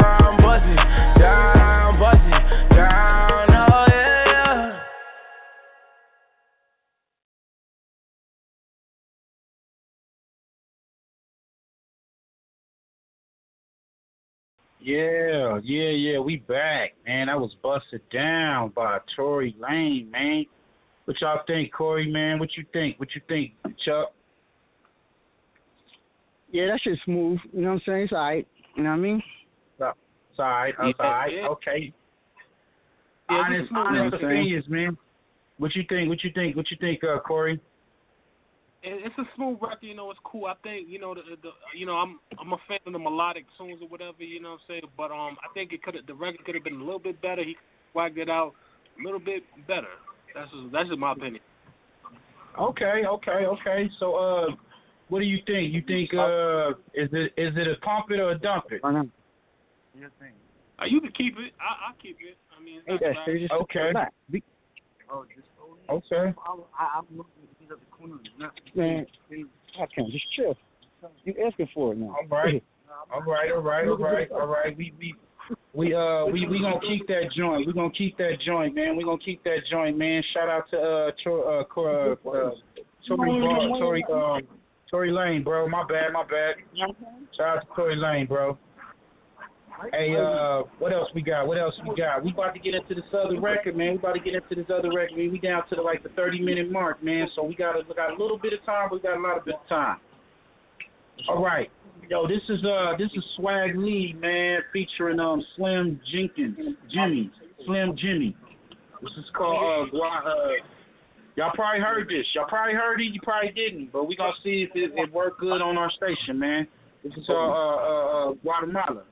Yeah, yeah, yeah. We back, man. I was busted down by Tory Lane, man. What y'all think, Corey, man? What you think? What you think, Chuck? Yeah, that shit's smooth. You know what I'm saying? It's alright. You know what I mean? It's alright, it's Yeah, alright, yeah. okay. Yeah, honest, it's honest you know what I'm saying? opinions, man. What you think? What you think? What you think, uh, Corey? It- It's a smooth record, you know. It's cool. I think, you know, the, the you know, I'm I'm a fan of the melodic tunes or whatever, you know what I'm saying. But um, I think it could the record could have been a little bit better. He swagged it out a little bit better. That's just, that's just my opinion. Okay, okay, okay. So, uh, what do you think? You think uh, is it is it a pump it or a dump it? I Uh, you can keep it. I I keep it. I mean, it's Hey, not that bad. shit just Okay. back. Be- Okay. Man, I can't just chill. You asking for it now. All right. All right, all right, all right, all right. We we we uh we we gonna keep that joint. We gonna keep that joint, man. We gonna keep that joint, man. Shout out to uh Tor, uh, Cor- uh, uh Tory Bar- Tory um Tory Lane, bro. My bad, my bad. Shout out to Tory Lane, bro. Hey, uh, what else we got? What else we got? We about to get into this other record, man. We about to get into this other record. Man. We down to the, like the thirty minute mark, man. So we got a, we got a little bit of time. We got a lot of bit of time. All right, yo, this is uh this is Swae Lee, man, featuring um Slim Jenkins, Jimmy, Slim Jxmmi. This is called uh, Gua- uh Y'all probably heard this. Y'all probably heard it. You probably didn't, but we gonna see if it, it worked good on our station, man. This is uh, uh, uh, uh Guatemala.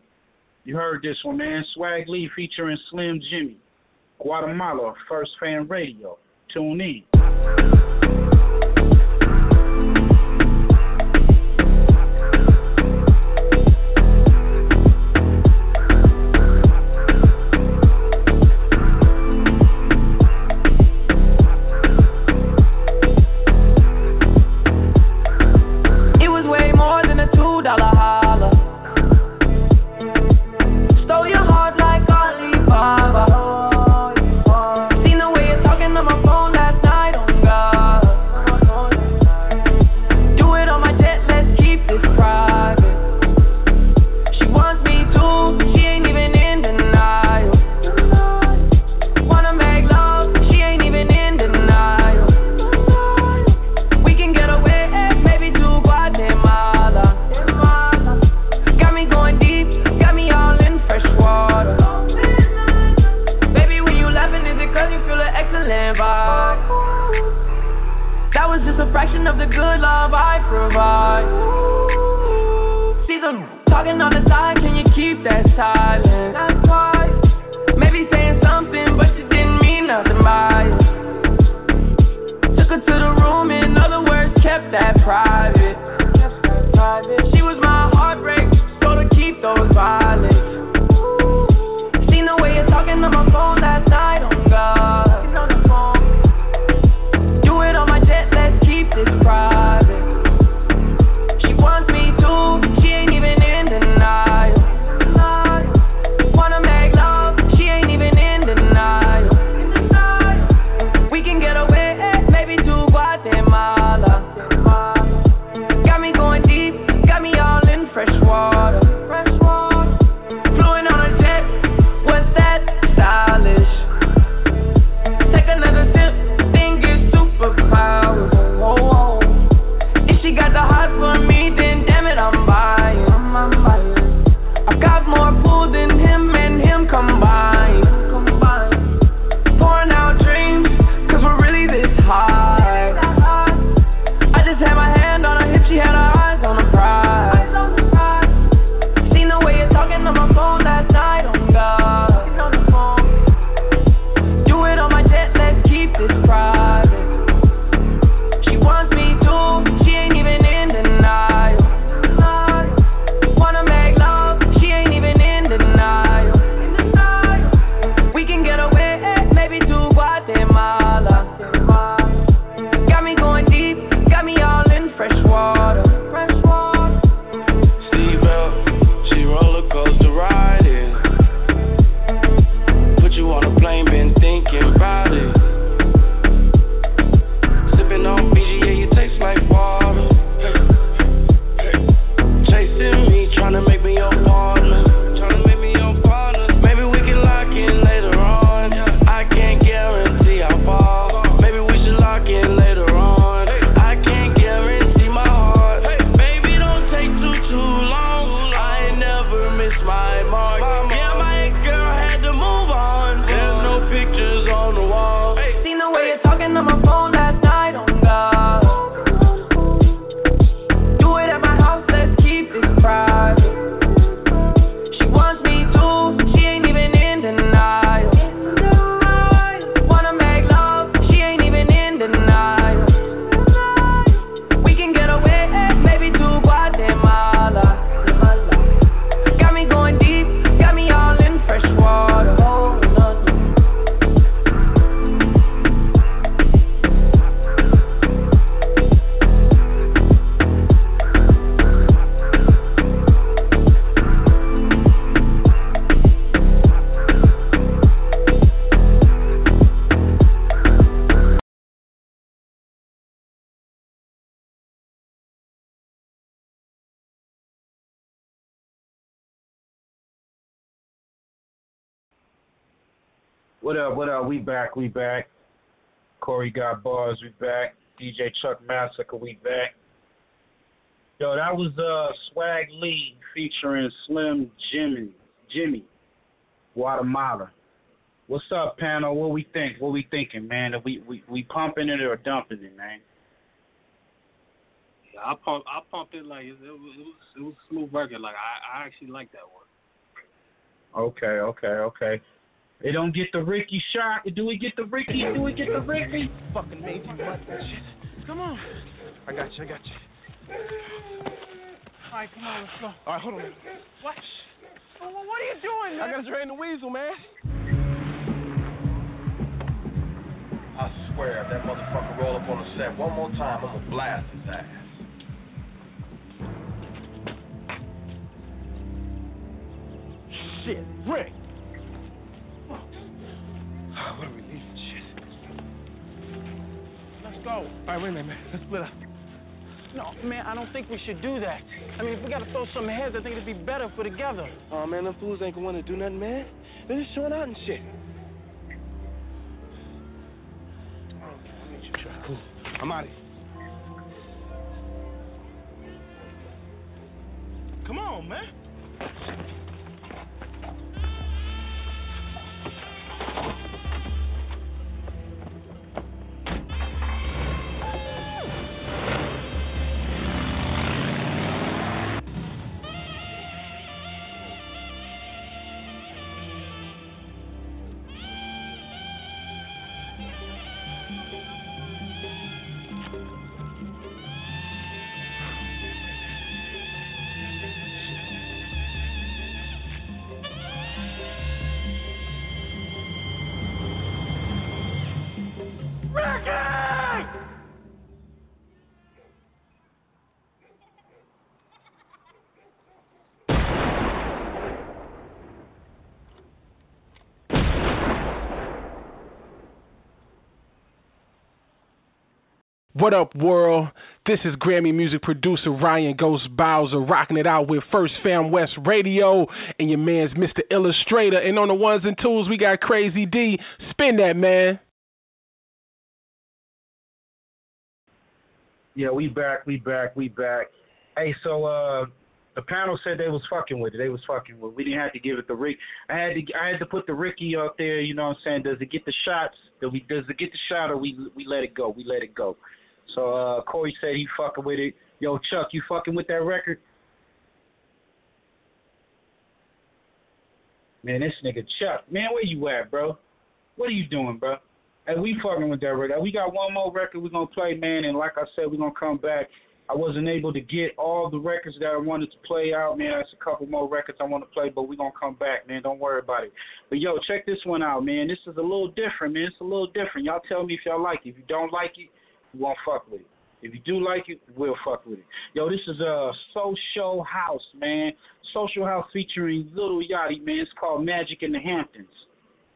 You heard this one, man. Swae Lee featuring Slim Jxmmi. Guatemala, First Fam Radio. Tune in. What up? What up? We back. We back. Corey got bars. We back. DJ Chuck Massacre. We back. Yo, that was uh Swae Lee featuring Slim Jxmmi. Jxmmi, Guatemala. What's up, panel? What we think? What we thinking, man? Are we we we pumping it or dumping it, man? Yeah, I pump I pumped it like it, it, was, it was it was a smooth record. Like I I actually like that one. Okay, okay, okay. They don't get the Ricky shot. Do we get the Ricky? Do we get the Ricky? Fucking made you want that shit. Come on. I got you, I got you. All right, come on, let's go. All right, hold on. What? Well, what are you doing, man? I gotta drain the weasel, man. I swear, if that motherfucker roll up on the set one more time, I'm gonna blast his ass. Shit, Rick. Let's go. All right, wait a minute, man. Let's split up. No, man, I don't think we should do that. I mean, if we gotta throw some heads, I think it'd be better if we're together. Oh, man, them fools ain't gonna wanna do nothing, man. They're just showing out and shit. Cool. I'm out of here. Come on, man. What up, world? This is Grammy music producer Ryan Ghost Bowser rocking it out with First Fam West Radio and your man's Mr. Illustrator. And on the ones and twos, we got Crazy D. Spin that, man. Yeah, we back, we back, we back. Hey, so uh the panel said they was fucking with it. They was fucking with it. We didn't have to give it the Rick. I had to I had to put the Ricky out there, you know what I'm saying? Does it get the shots? Do we does it get the shot or we we let it go? We let it go. So uh Corey said he fucking with it. Yo, Chuck, you fucking with that record? Man, this nigga Chuck. Man, where you at, bro? What are you doing, bro? Hey, we fucking with that record. We got one more record we're gonna play, man, and like I said, we're gonna come back. I wasn't able to get all the records that I wanted to play out, man. That's a couple more records I want to play, but we're gonna come back, man. Don't worry about it. But yo, check this one out, man. This is a little different, man. It's a little different. Y'all tell me if y'all like it. If you don't like it, won't fuck with it. If you do like it, we'll fuck with it. Yo, this is a social house, man. Social house featuring Lil Yachty, man. It's called Magic in the Hamptons.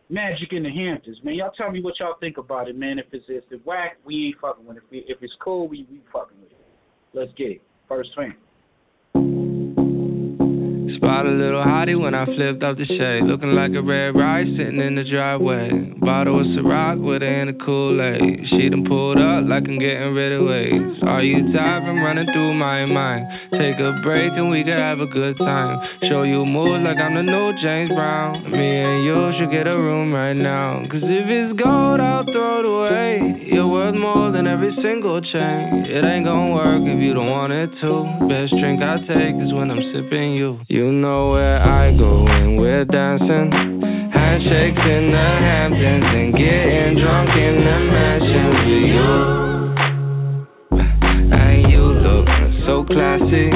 Magic in the Hamptons, man. Y'all tell me what y'all think about it, man. If it's if it's whack, we ain't fucking with it. If, we, if it's cool, we we fucking with it. Let's get it. First Fam. Spot a little hottie when I flipped off the shade. Looking like a red rice sitting in the driveway. Bottle of Ciroc with her in a Kool-Aid. She done pulled up like I'm getting rid of waves. Are you tired from running through my mind? Take a break and we can have a good time. Show you moves like I'm the new James Brown. Me and you should get a room right now. Cause if it's gold, I'll throw it away. You're worth more than every single chain. It ain't gonna work if you don't want it to. Best drink I take is when I'm sipping you. You know where I go when we're dancing. Handshakes in the Hamptons and getting drunk in the mansion with you. And you look so classy.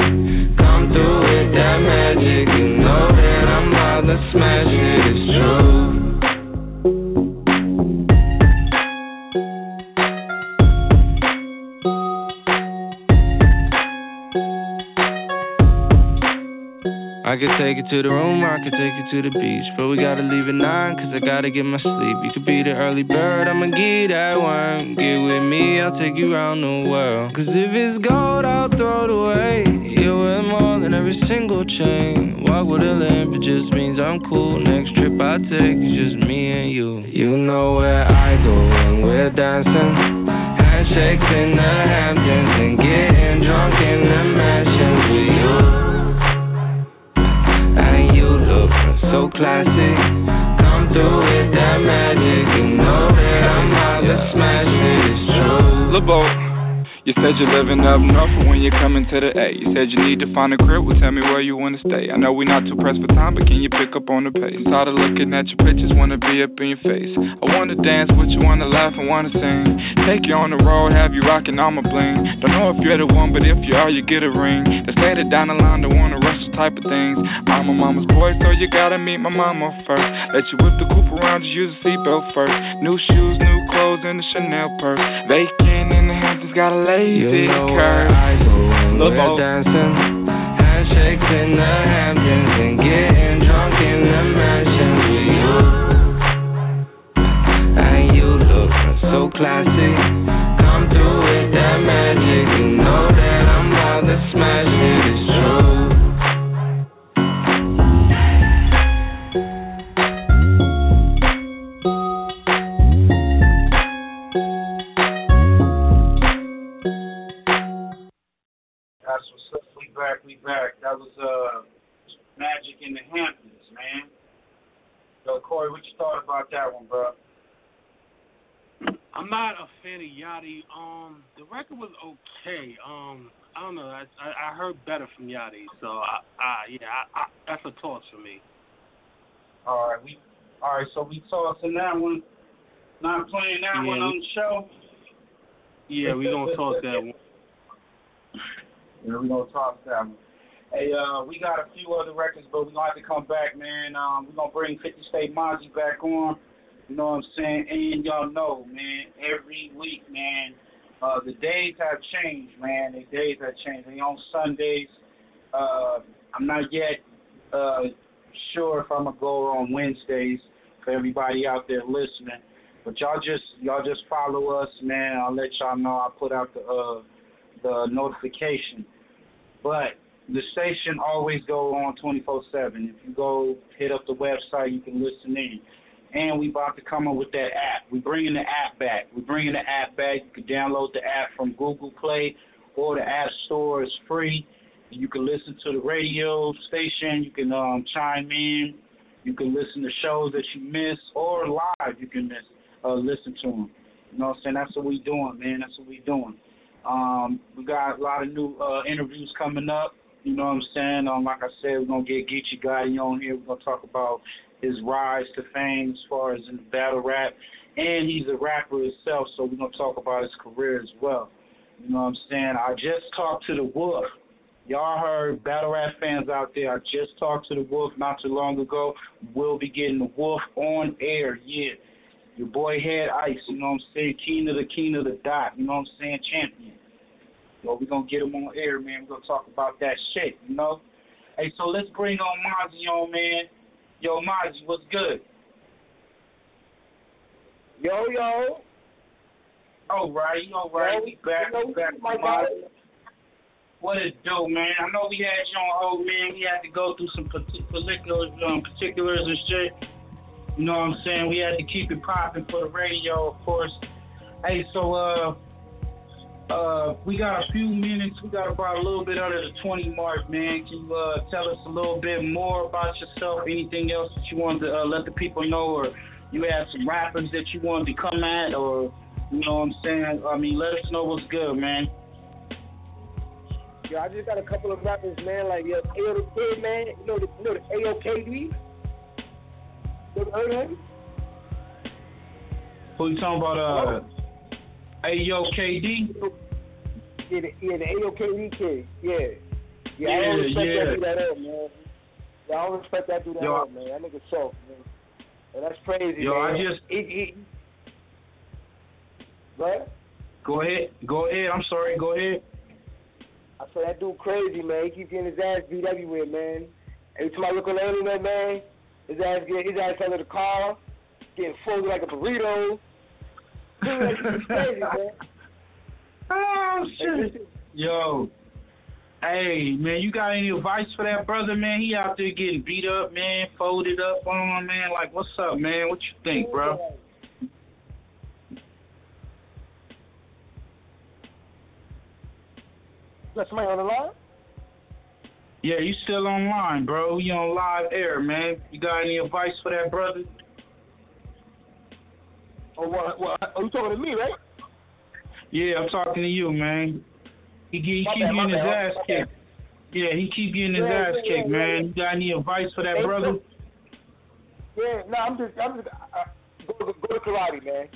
Come through with that magic. You know that I'm about to smash it. It's true. I could take you to the room, I could take you to the beach. But we gotta leave at nine, cause I gotta get my sleep. You could be the early bird, I'ma give that worm. Get with me, I'll take you around the world. Cause if it's gold, I'll throw it away. You're worth more than every single chain. Walk with a limp, it just means I'm cool. Next trip I take is just me and you. You know where I go when we're dancing. Handshakes in the Hamptons and getting drunk in the mansions so classic. Come through with that magic. You know that I'm out to smash it. It's true. LeBeau. You said you're living up north, but when you're coming to the A, you said you need to find a crib. Well, tell me where you wanna stay. I know we're not too pressed for time, but can you pick up on the pace? Tired of looking at your pictures, wanna be up in your face. I wanna dance with you, wanna laugh and wanna sing. Take you on the road, have you rocking all my bling. Don't know if you're the one, but if you are, you get a ring. They say that down the line, they wanna rush the type of things. I'm a mama's boy, so you gotta meet my mama first. Let you whip the coupe around, just use a seatbelt first. New shoes, new clothes, and a Chanel purse. Vacant Hamptons, got a lazy You know curve. where I go when Look, we're oh. dancing. Handshakes in the Hamptons and getting drunk in the mansion with you. And you look so classy. Come through with that magic. You know that I'm about to smash it. In the Hamptons, man. Yo, Corey, what you thought about that one, bro? I'm not a fan of Yachty. Um, the record was okay. Um, I don't know. I I, I heard better from Yachty, so I, I yeah, I, I, that's a toss for me. All right, we all right. So we tossing that one. Not playing that Yeah, one on the show. Yeah, we gonna toss that one. Yeah, we gonna toss that one. Hey, uh, we got a few other records, but we're gonna have to come back, man. Um, we gonna bring 50 State Mazzi back on. You know what I'm saying? And y'all know, man, every week, man, uh, the days have changed, man. The days have changed. They on Sundays. Uh, I'm not yet uh, sure if I'm gonna go on Wednesdays for everybody out there listening. But y'all just y'all just follow us, man. I'll let y'all know. I put out the uh, the notification. But the station always go on 24/7. If you go hit up the website, you can listen in. And we about to come up with that app. We bringing the app back. We bringing the app back. You can download the app from Google Play or the App Store. It's free. You can listen to the radio station. You can um, chime in. You can listen to shows that you miss or live. You can miss, uh, listen to them. You know what I'm saying? That's what we doing, man. That's what we doing. Um, we got a lot of new uh, interviews coming up. You know what I'm saying? Um, like I said, we're gonna get Geechi Gotti on here. We're gonna talk about his rise to fame as far as in battle rap, and he's a rapper himself. So we're gonna talk about his career as well. You know what I'm saying? I just talked to the Wolf. Y'all heard battle rap fans out there. I just talked to the Wolf not too long ago. We'll be getting the Wolf on air. Yeah. Your boy had ice, you know what I'm saying? King of the king of the dot, you know what I'm saying? Champion. So we're gonna get him on air, man. We're gonna talk about that shit, you know? Hey, so let's bring on Mazzi on, man. Yo, Mazzi, what's good? Yo, yo. All right, all right. We back, we back, Mazzi. What it do, man? I know we had you on hold, man. We had to go through some parti- particulars, um, particulars and shit. You know what I'm saying? We had to keep it popping for the radio, of course. Hey, so uh, uh, we got a few minutes. We got about a little bit under the 20 mark, man. Can you uh, tell us a little bit more about yourself? Anything else that you wanted to uh, let the people know, or you had some rappers that you wanted to come at, or you know what I'm saying? I mean, let us know what's good, man. Yo, I just got a couple of rappers, man, like yo, Kid, man. You know the you know the AOKD? You ever heard of him? Who you talking about? Uh, Ayo KD? Yeah, the, yeah, the AOKD kid. Yeah. Yeah, I Yeah, don't respect yeah. that dude at all, man. Yeah, I don't respect that dude at all, man. That nigga soft, man. And that's crazy, Yo, I just- He, he, what? Go ahead. Go ahead. I'm sorry. Go ahead. I said that dude crazy, man. He keeps getting his ass beat everywhere, man. Every time I look on the internet, man, his ass get his ass under the car, getting folded like a burrito. Dude, that's just crazy. Oh shit. Yo. Hey man, you got any advice for that brother, man? He out there getting beat up, man, folded up on, man. Like, what's up, man? What you think, bro? Got somebody on the line? Yeah, you still online, bro. You on live air, man. You got any advice for that brother? Oh, what? what oh, you talking to me, right? Yeah, I'm talking to you, man. He, he My keep bad, getting his bad, ass kicked. Yeah, he keep getting his Yeah, ass yeah, kicked, yeah, man. You got any advice for that Hey, brother? look. Yeah, no, I'm just, I'm just, uh, go, go, go to karate, man.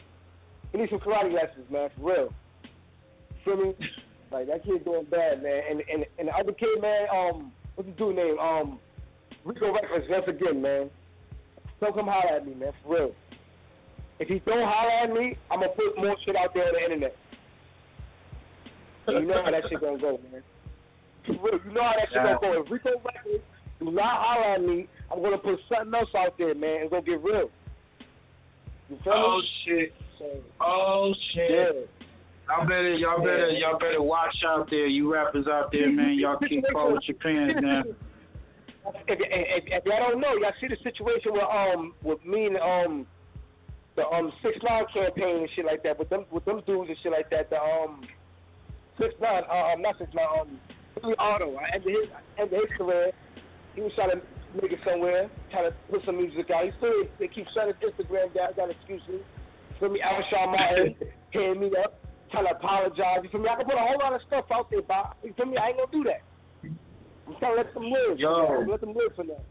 He needs some karate lessons, man, for real. Feel me? Like that kid doing bad, man. And and and the other kid, man, um, what's his dude name? Um, Rico Recklezz, once again, man. Don't come holler at me, man, for real. If he don't holler at me, I'm gonna put more shit out there on the internet. You know how that shit gonna go, man. You know how that shit Yeah. gonna go. If Rico Recklezz do not holler at me, I'm gonna put something else out there, man. It's gonna get real. You feel Oh me? shit. So, Oh shit. yeah. Y'all better, y'all better, y'all better watch out there. You rappers out there, man. Y'all keep calling with your pants, man. If, if, if y'all don't know, y'all see the situation with um with me and um the um six nine campaign and shit like that with them with them dudes and shit like that. The um six nine uh, um not six nine um Billy Otto. I ended his I ended his career. He was trying to make it somewhere, trying to put some music out. He still they keep shutting his Instagram down, got excuses. For me, Alshon Martin hitting me up, trying to apologize. You feel me? I can put a whole lot of stuff out there, Bob. You feel me? I ain't gonna do that. I'm trying to let them live. Yo. Let them live for now.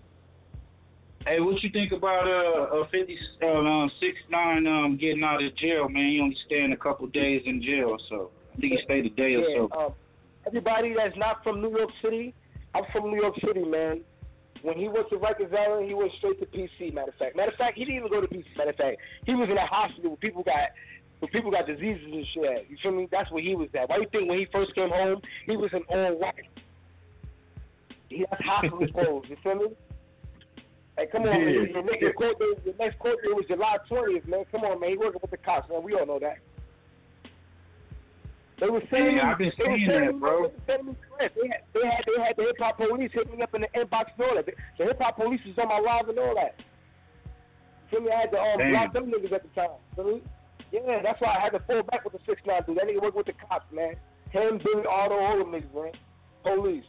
Hey, what you think about uh, uh fifty uh, um, six nine um getting out of jail, man? He only staying a couple days in jail, so I think he stayed a day or Yeah, so. um, everybody that's not from New York City, I'm from New York City, man. When he went to Rikers Island, he went straight to PC. Matter of fact, matter of fact, he didn't even go to PC. Matter of fact, he was in a hospital where people got where people got diseases and shit. At. You feel me? That's where he was at. Why you think when he first came home, he was in all white? He has hospital clothes. You feel me? Hey, come on, man. Yeah. Your, next- your, court date, your next court date was July 20th, man. Come on, man. He working with the cops, man. We all know that. They were sending Yeah, I've been they sending that, bro. They were sending me threats. They had, they had, they had the hip hop police hit me up in the inbox and all that. The hip hop police was on my live and all that. Feel me? I had to um, Damn. block them niggas at the time. Feel me? Yeah, that's why I had to fall back with the six nine dude. That nigga work with the cops, man. Him, Billy, Otto, all them niggas, man. Police.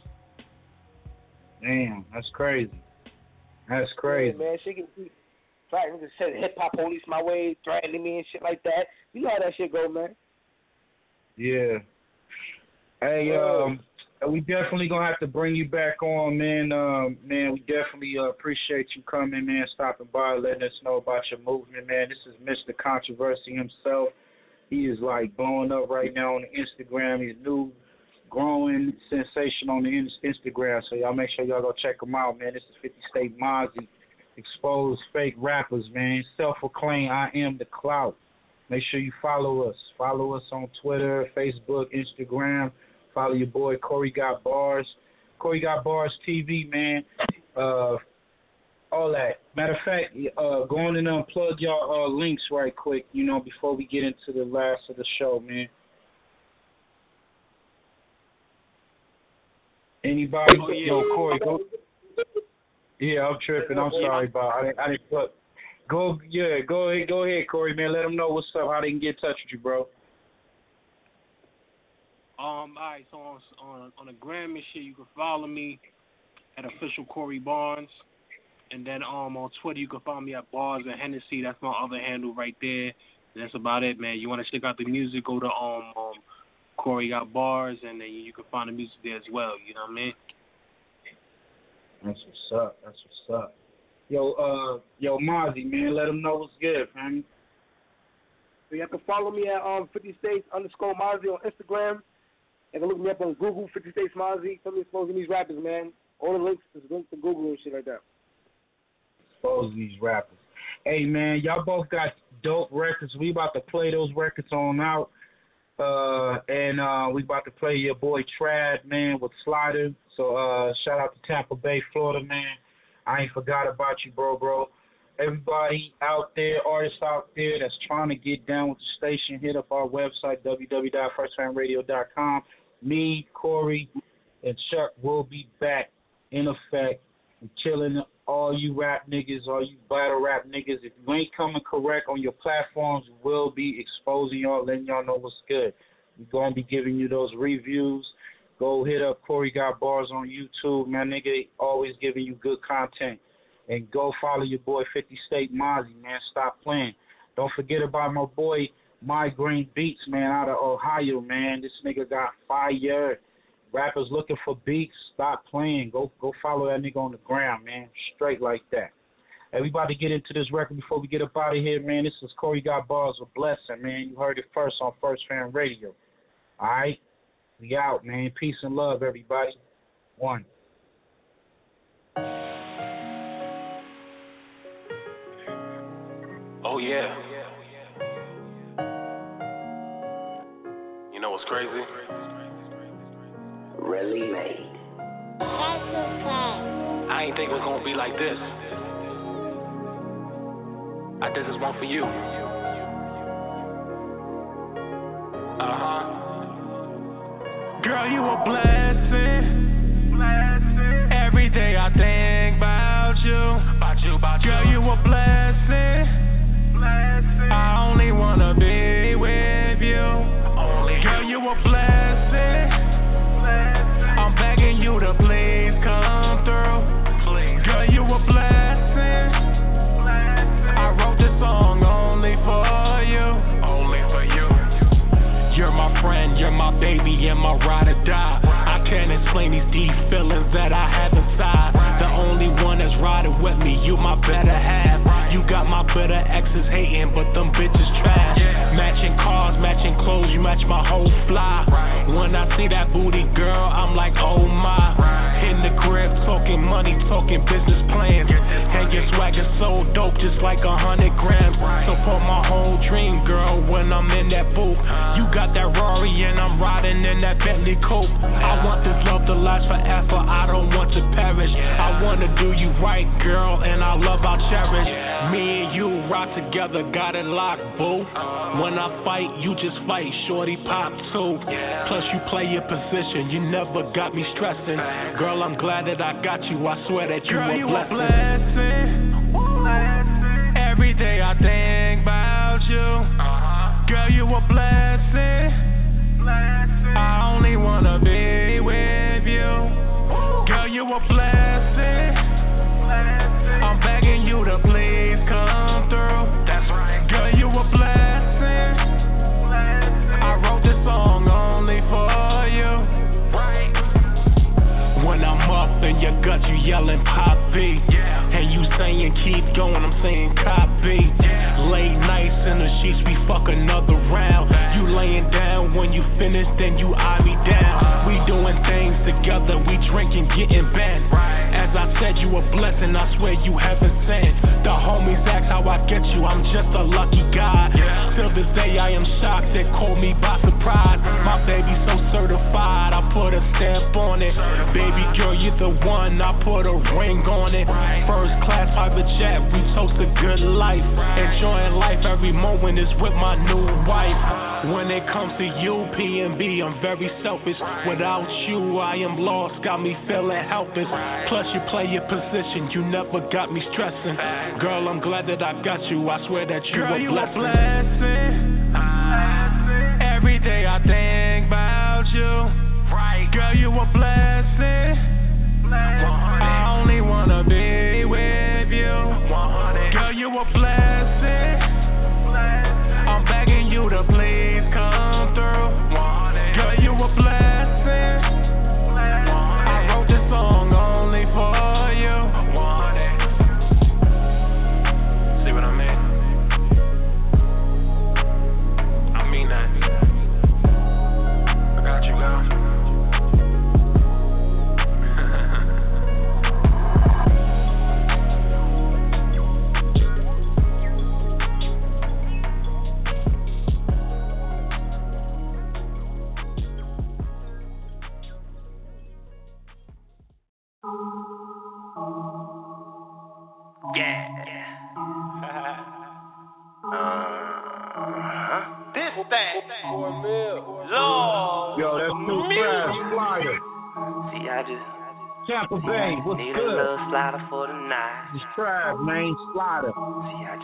Damn, that's crazy. That's crazy. Yeah, man. She can be. Right, niggas said hip hop police my way, threatening me and shit like that. You know how that shit go, man. Yeah. Hey, um, we definitely gonna have to bring you back on, man. Um, man, we definitely uh, appreciate you coming, man, stopping by, letting us know about your movement, man. This is Mr. Controversy himself. He is like blowing up right now on the Instagram. He's new, growing sensation on the in- Instagram. So y'all make sure y'all go check him out, man. This is 50 State Mazzi. Expose fake rappers, man. Self-proclaim I am the clout. Make sure you follow us. Follow us on Twitter, Facebook, Instagram. Follow your boy Corey Got Bars. Corey Got Bars TV, man. Uh, all that. Matter of fact, uh, go on and unplug y'all uh, links right quick, you know, before we get into the last of the show, man. Anybody? Oh, yeah. Yo, Corey, go. Yeah, I'm tripping. I'm sorry, Bob. I didn't, I didn't put. Go, yeah, go ahead, go ahead, Corey, man. Let them know what's up, how they can get in touch with you, bro. Um, all right, so on on on the gram and shit, you can follow me at official Corey Barnes, and then um on Twitter you can find me at Bars and Hennessy. That's my other handle right there. That's about it, man. You want to check out the music? Go to um Corey got bars, and then you can find the music there as well. You know what I mean? That's what's up. That's what's up. Yo, uh, yo, Mazzi, man, let them know what's good, man. So you can follow me at um 50 States underscore Mazzi on Instagram. You can look me up on Google, 50 States Mazzi. Some exposing these rappers, man. All the links is linked to Google and shit like that. Exposing these rappers. Hey, man, y'all both got dope records. We about to play those records on out. Uh, and uh, we about to play your boy Trad, man, with Slider. So uh, shout out to Tampa Bay, Florida, man. I ain't forgot about you, bro, bro. Everybody out there, artists out there that's trying to get down with the station, hit up our website, www.firstfamradio.com. Me, Corey, and Chuck will be back in effect and killing all you rap niggas, all you battle rap niggas. If you ain't coming correct on your platforms, we will be exposing y'all, letting y'all know what's good. We're gonna be giving you those reviews. Go hit up Corey Got Bars on YouTube, man. Nigga always giving you good content. And go follow your boy 50 State Mazzi, man. Stop playing. Don't forget about my boy Migraine Beats, man, out of Ohio, man. This nigga got fire. Rappers looking for beats, stop playing. Go go follow that nigga on the ground, man. Straight like that. Everybody get into this record before we get up out of here, man. This is Corey Got Bars with Blessing, man. You heard it first on First Fam Radio. Alright? We out, man. Peace and love, everybody. One. Oh yeah. You know what's crazy? Really made. I ain't think it was gonna be like this. I did this one for you. Uh huh. Girl, you a blessing. Every day I think my ride or die. I can't explain these deep feelings that I have inside. The only one that's riding with me, you my better half. You got my better exes hating, but them bitches trash. Matching cars, matching clothes, you match my whole fly. When I see that booty girl, I'm like, oh my. In the crib, talking money, talking business plans. And your swagger so dope, just like a hundred grams. Support my whole dream, girl, when I'm in that booth. You got that Rari and I'm riding in that Bentley coupe. I want this love to last forever, I don't want to perish. I wanna do you right, girl, and I love I'll cherish. Me and you rock together, got it locked, boo. When I fight, you just fight, shorty pop too. Plus you play your position, you never got me stressing. Girl, I'm glad that I got you. I swear that you Girl, a you a blessing. Every day I think about you. Uh-huh. Girl, you a blessing. I only wanna be with you. Girl, you a blessing. I'm begging you to please come I put a ring on it. First class private jet, we toast a good life. Enjoying life every moment is with my new wife. When it comes to you, P&B, I'm very selfish. Without you, I am lost, got me feeling helpless. Plus, you play your position, you never got me stressing. Girl, I'm glad that I got you. I swear that you Girl, a you a blessing. Every day I think about you. Right. Girl, you a blessing. I only wanna be This that. Lord. Yo, that's new Music. flyer. See, See, I just. Tampa Bay, what's need good? a little slider for the night. It's Trav, man. Slider.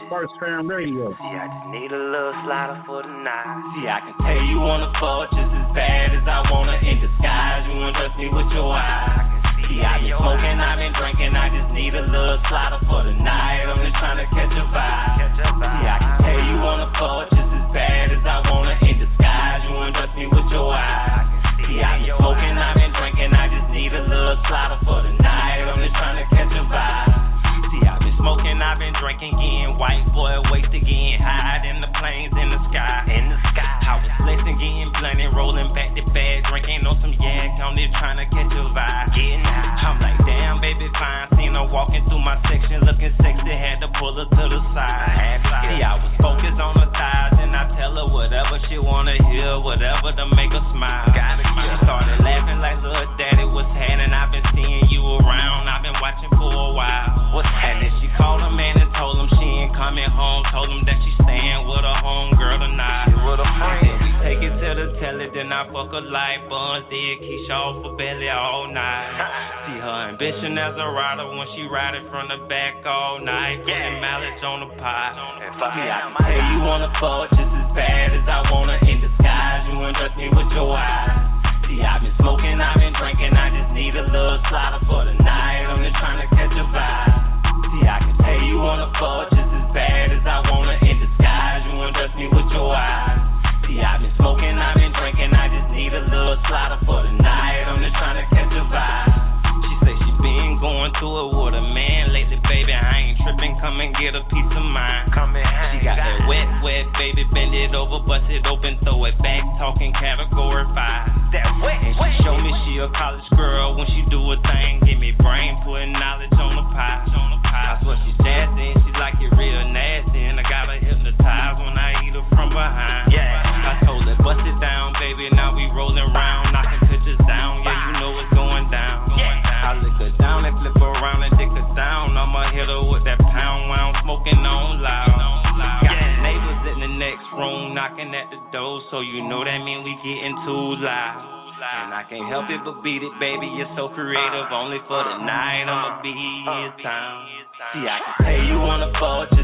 First Fam Radio. See, I just need a little slider for the night. See, I can tell you wanna fuck just as bad as I wanna in disguise. You undress me with your eyes. See, I've been smoking, I've been drinking, I just need a little slider for the night. I'm just trying to catch a vibe. See, I can tell you wanna fuck just as bad as I wanna in disguise. You undress me with your eyes. See, I've been smoking, I've been drinking, I just need a little slider for the night. I'm just trying to catch a vibe. See, I've been smoking, I've been drinking, getting white boy wasted, getting high in the planes in the sky. In the sky. I was flexing, getting blunted, rolling back to back, drinking on some yak, on it trying to catch a vibe. Getting high. I'm like, damn, baby, fine. Seen her walking through my section, looking sexy, had to pull her to the side. See, I was focused on her thighs, I tell her whatever she wanna hear, whatever to make her smile. Gotta she started laughing like little daddy was had, I've been seeing you around. I've been watching for a while. What's and then she called him man and told him she ain't coming home. Told him that she staying with her home girl tonight. With her friend. Take it to the telly, then I fuck her like buns. Did Keisha off for belly all night. See her ambition as a rider when she riding from the back all night. Putting mileage on the pot. See, I can tell you wanna fuck just as bad as I wanna in disguise. You undress me with your eyes. See, I've been smoking, I've been drinking, I just need a little slider for the night. I'm just trying to catch a vibe. See, I can tell you wanna fuck just as bad as I wanna be. See, I can tell you wanna fuck just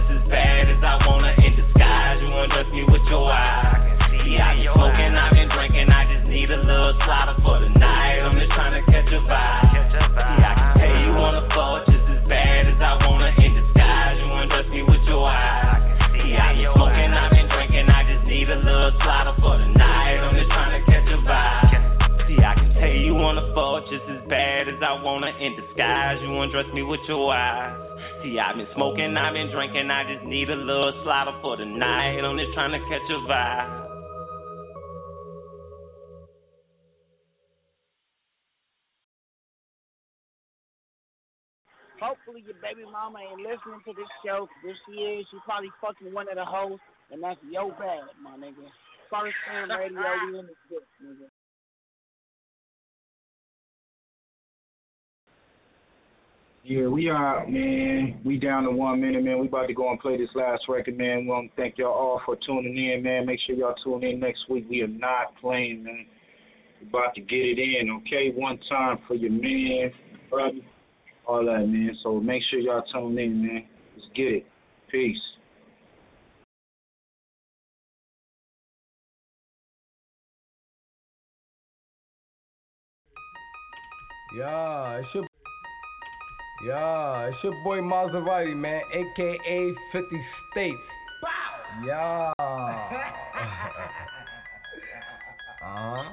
Me with your eyes. See, I've been smoking, I've been drinking, I just need a little slider for the night. I'm just trying to catch a vibe. Hopefully your baby mama ain't listening to this show. If she is, she probably fucking one of the hosts, and that's yo bad, my nigga. First time Radio, we in this bitch, nigga. Yeah, we are, man. We down to one minute, man. We about to go and play this last record, man. We want to thank y'all all for tuning in, man. Make sure y'all tune in next week. We are not playing, man. We about to get it in, okay? One time for your man, brother, all that, man. So make sure y'all tune in, man. Let's get it. Peace. Yeah, it's your yeah, it's your boy Maserati, man, aka 50 States. Yeah. uh-huh.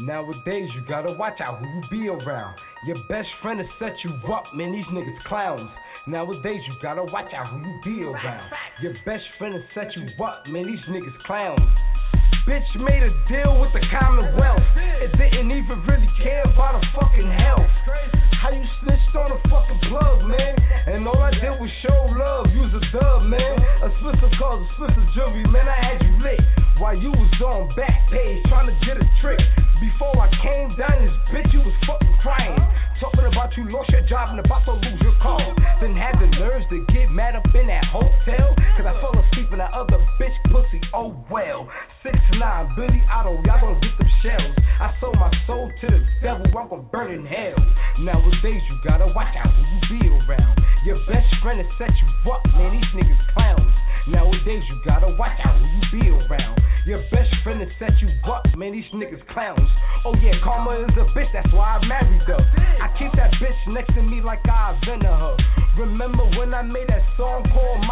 Nowadays, you gotta watch out who you be around. Your best friend will set you up, man. These niggas clowns. Nowadays, you gotta watch out who you be around. Your best friend will set you up, man. These niggas clowns. Bitch made a deal with the Commonwealth. It didn't even really care about her fucking health. How you snitched on a fucking plug, man? And all I did was show love. Use a dub, man. A Spencer calls a Spencer jewelry, man. I had you lit while you was on back page trying to get a trick. Before I came down this bitch, you was fucking crying. Talking about you lost your job and about to lose your car. Then had the nerves to get mad up in that hotel. Cause I fell asleep in that other bitch pussy. Oh well. Six nine, Billy Otto, y'all don't get them shells. I sold my soul to the devil I'm from burning hell. Nowadays you gotta watch out who you be around. Your best friend will set you up, man. These niggas clowns. Nowadays you gotta watch out who you be around. Your best friend will set you up, man. These niggas clowns. Oh yeah, karma is a bitch, that's why I married her. I keep that bitch next to me like I've been invented her. Remember when I made that song called My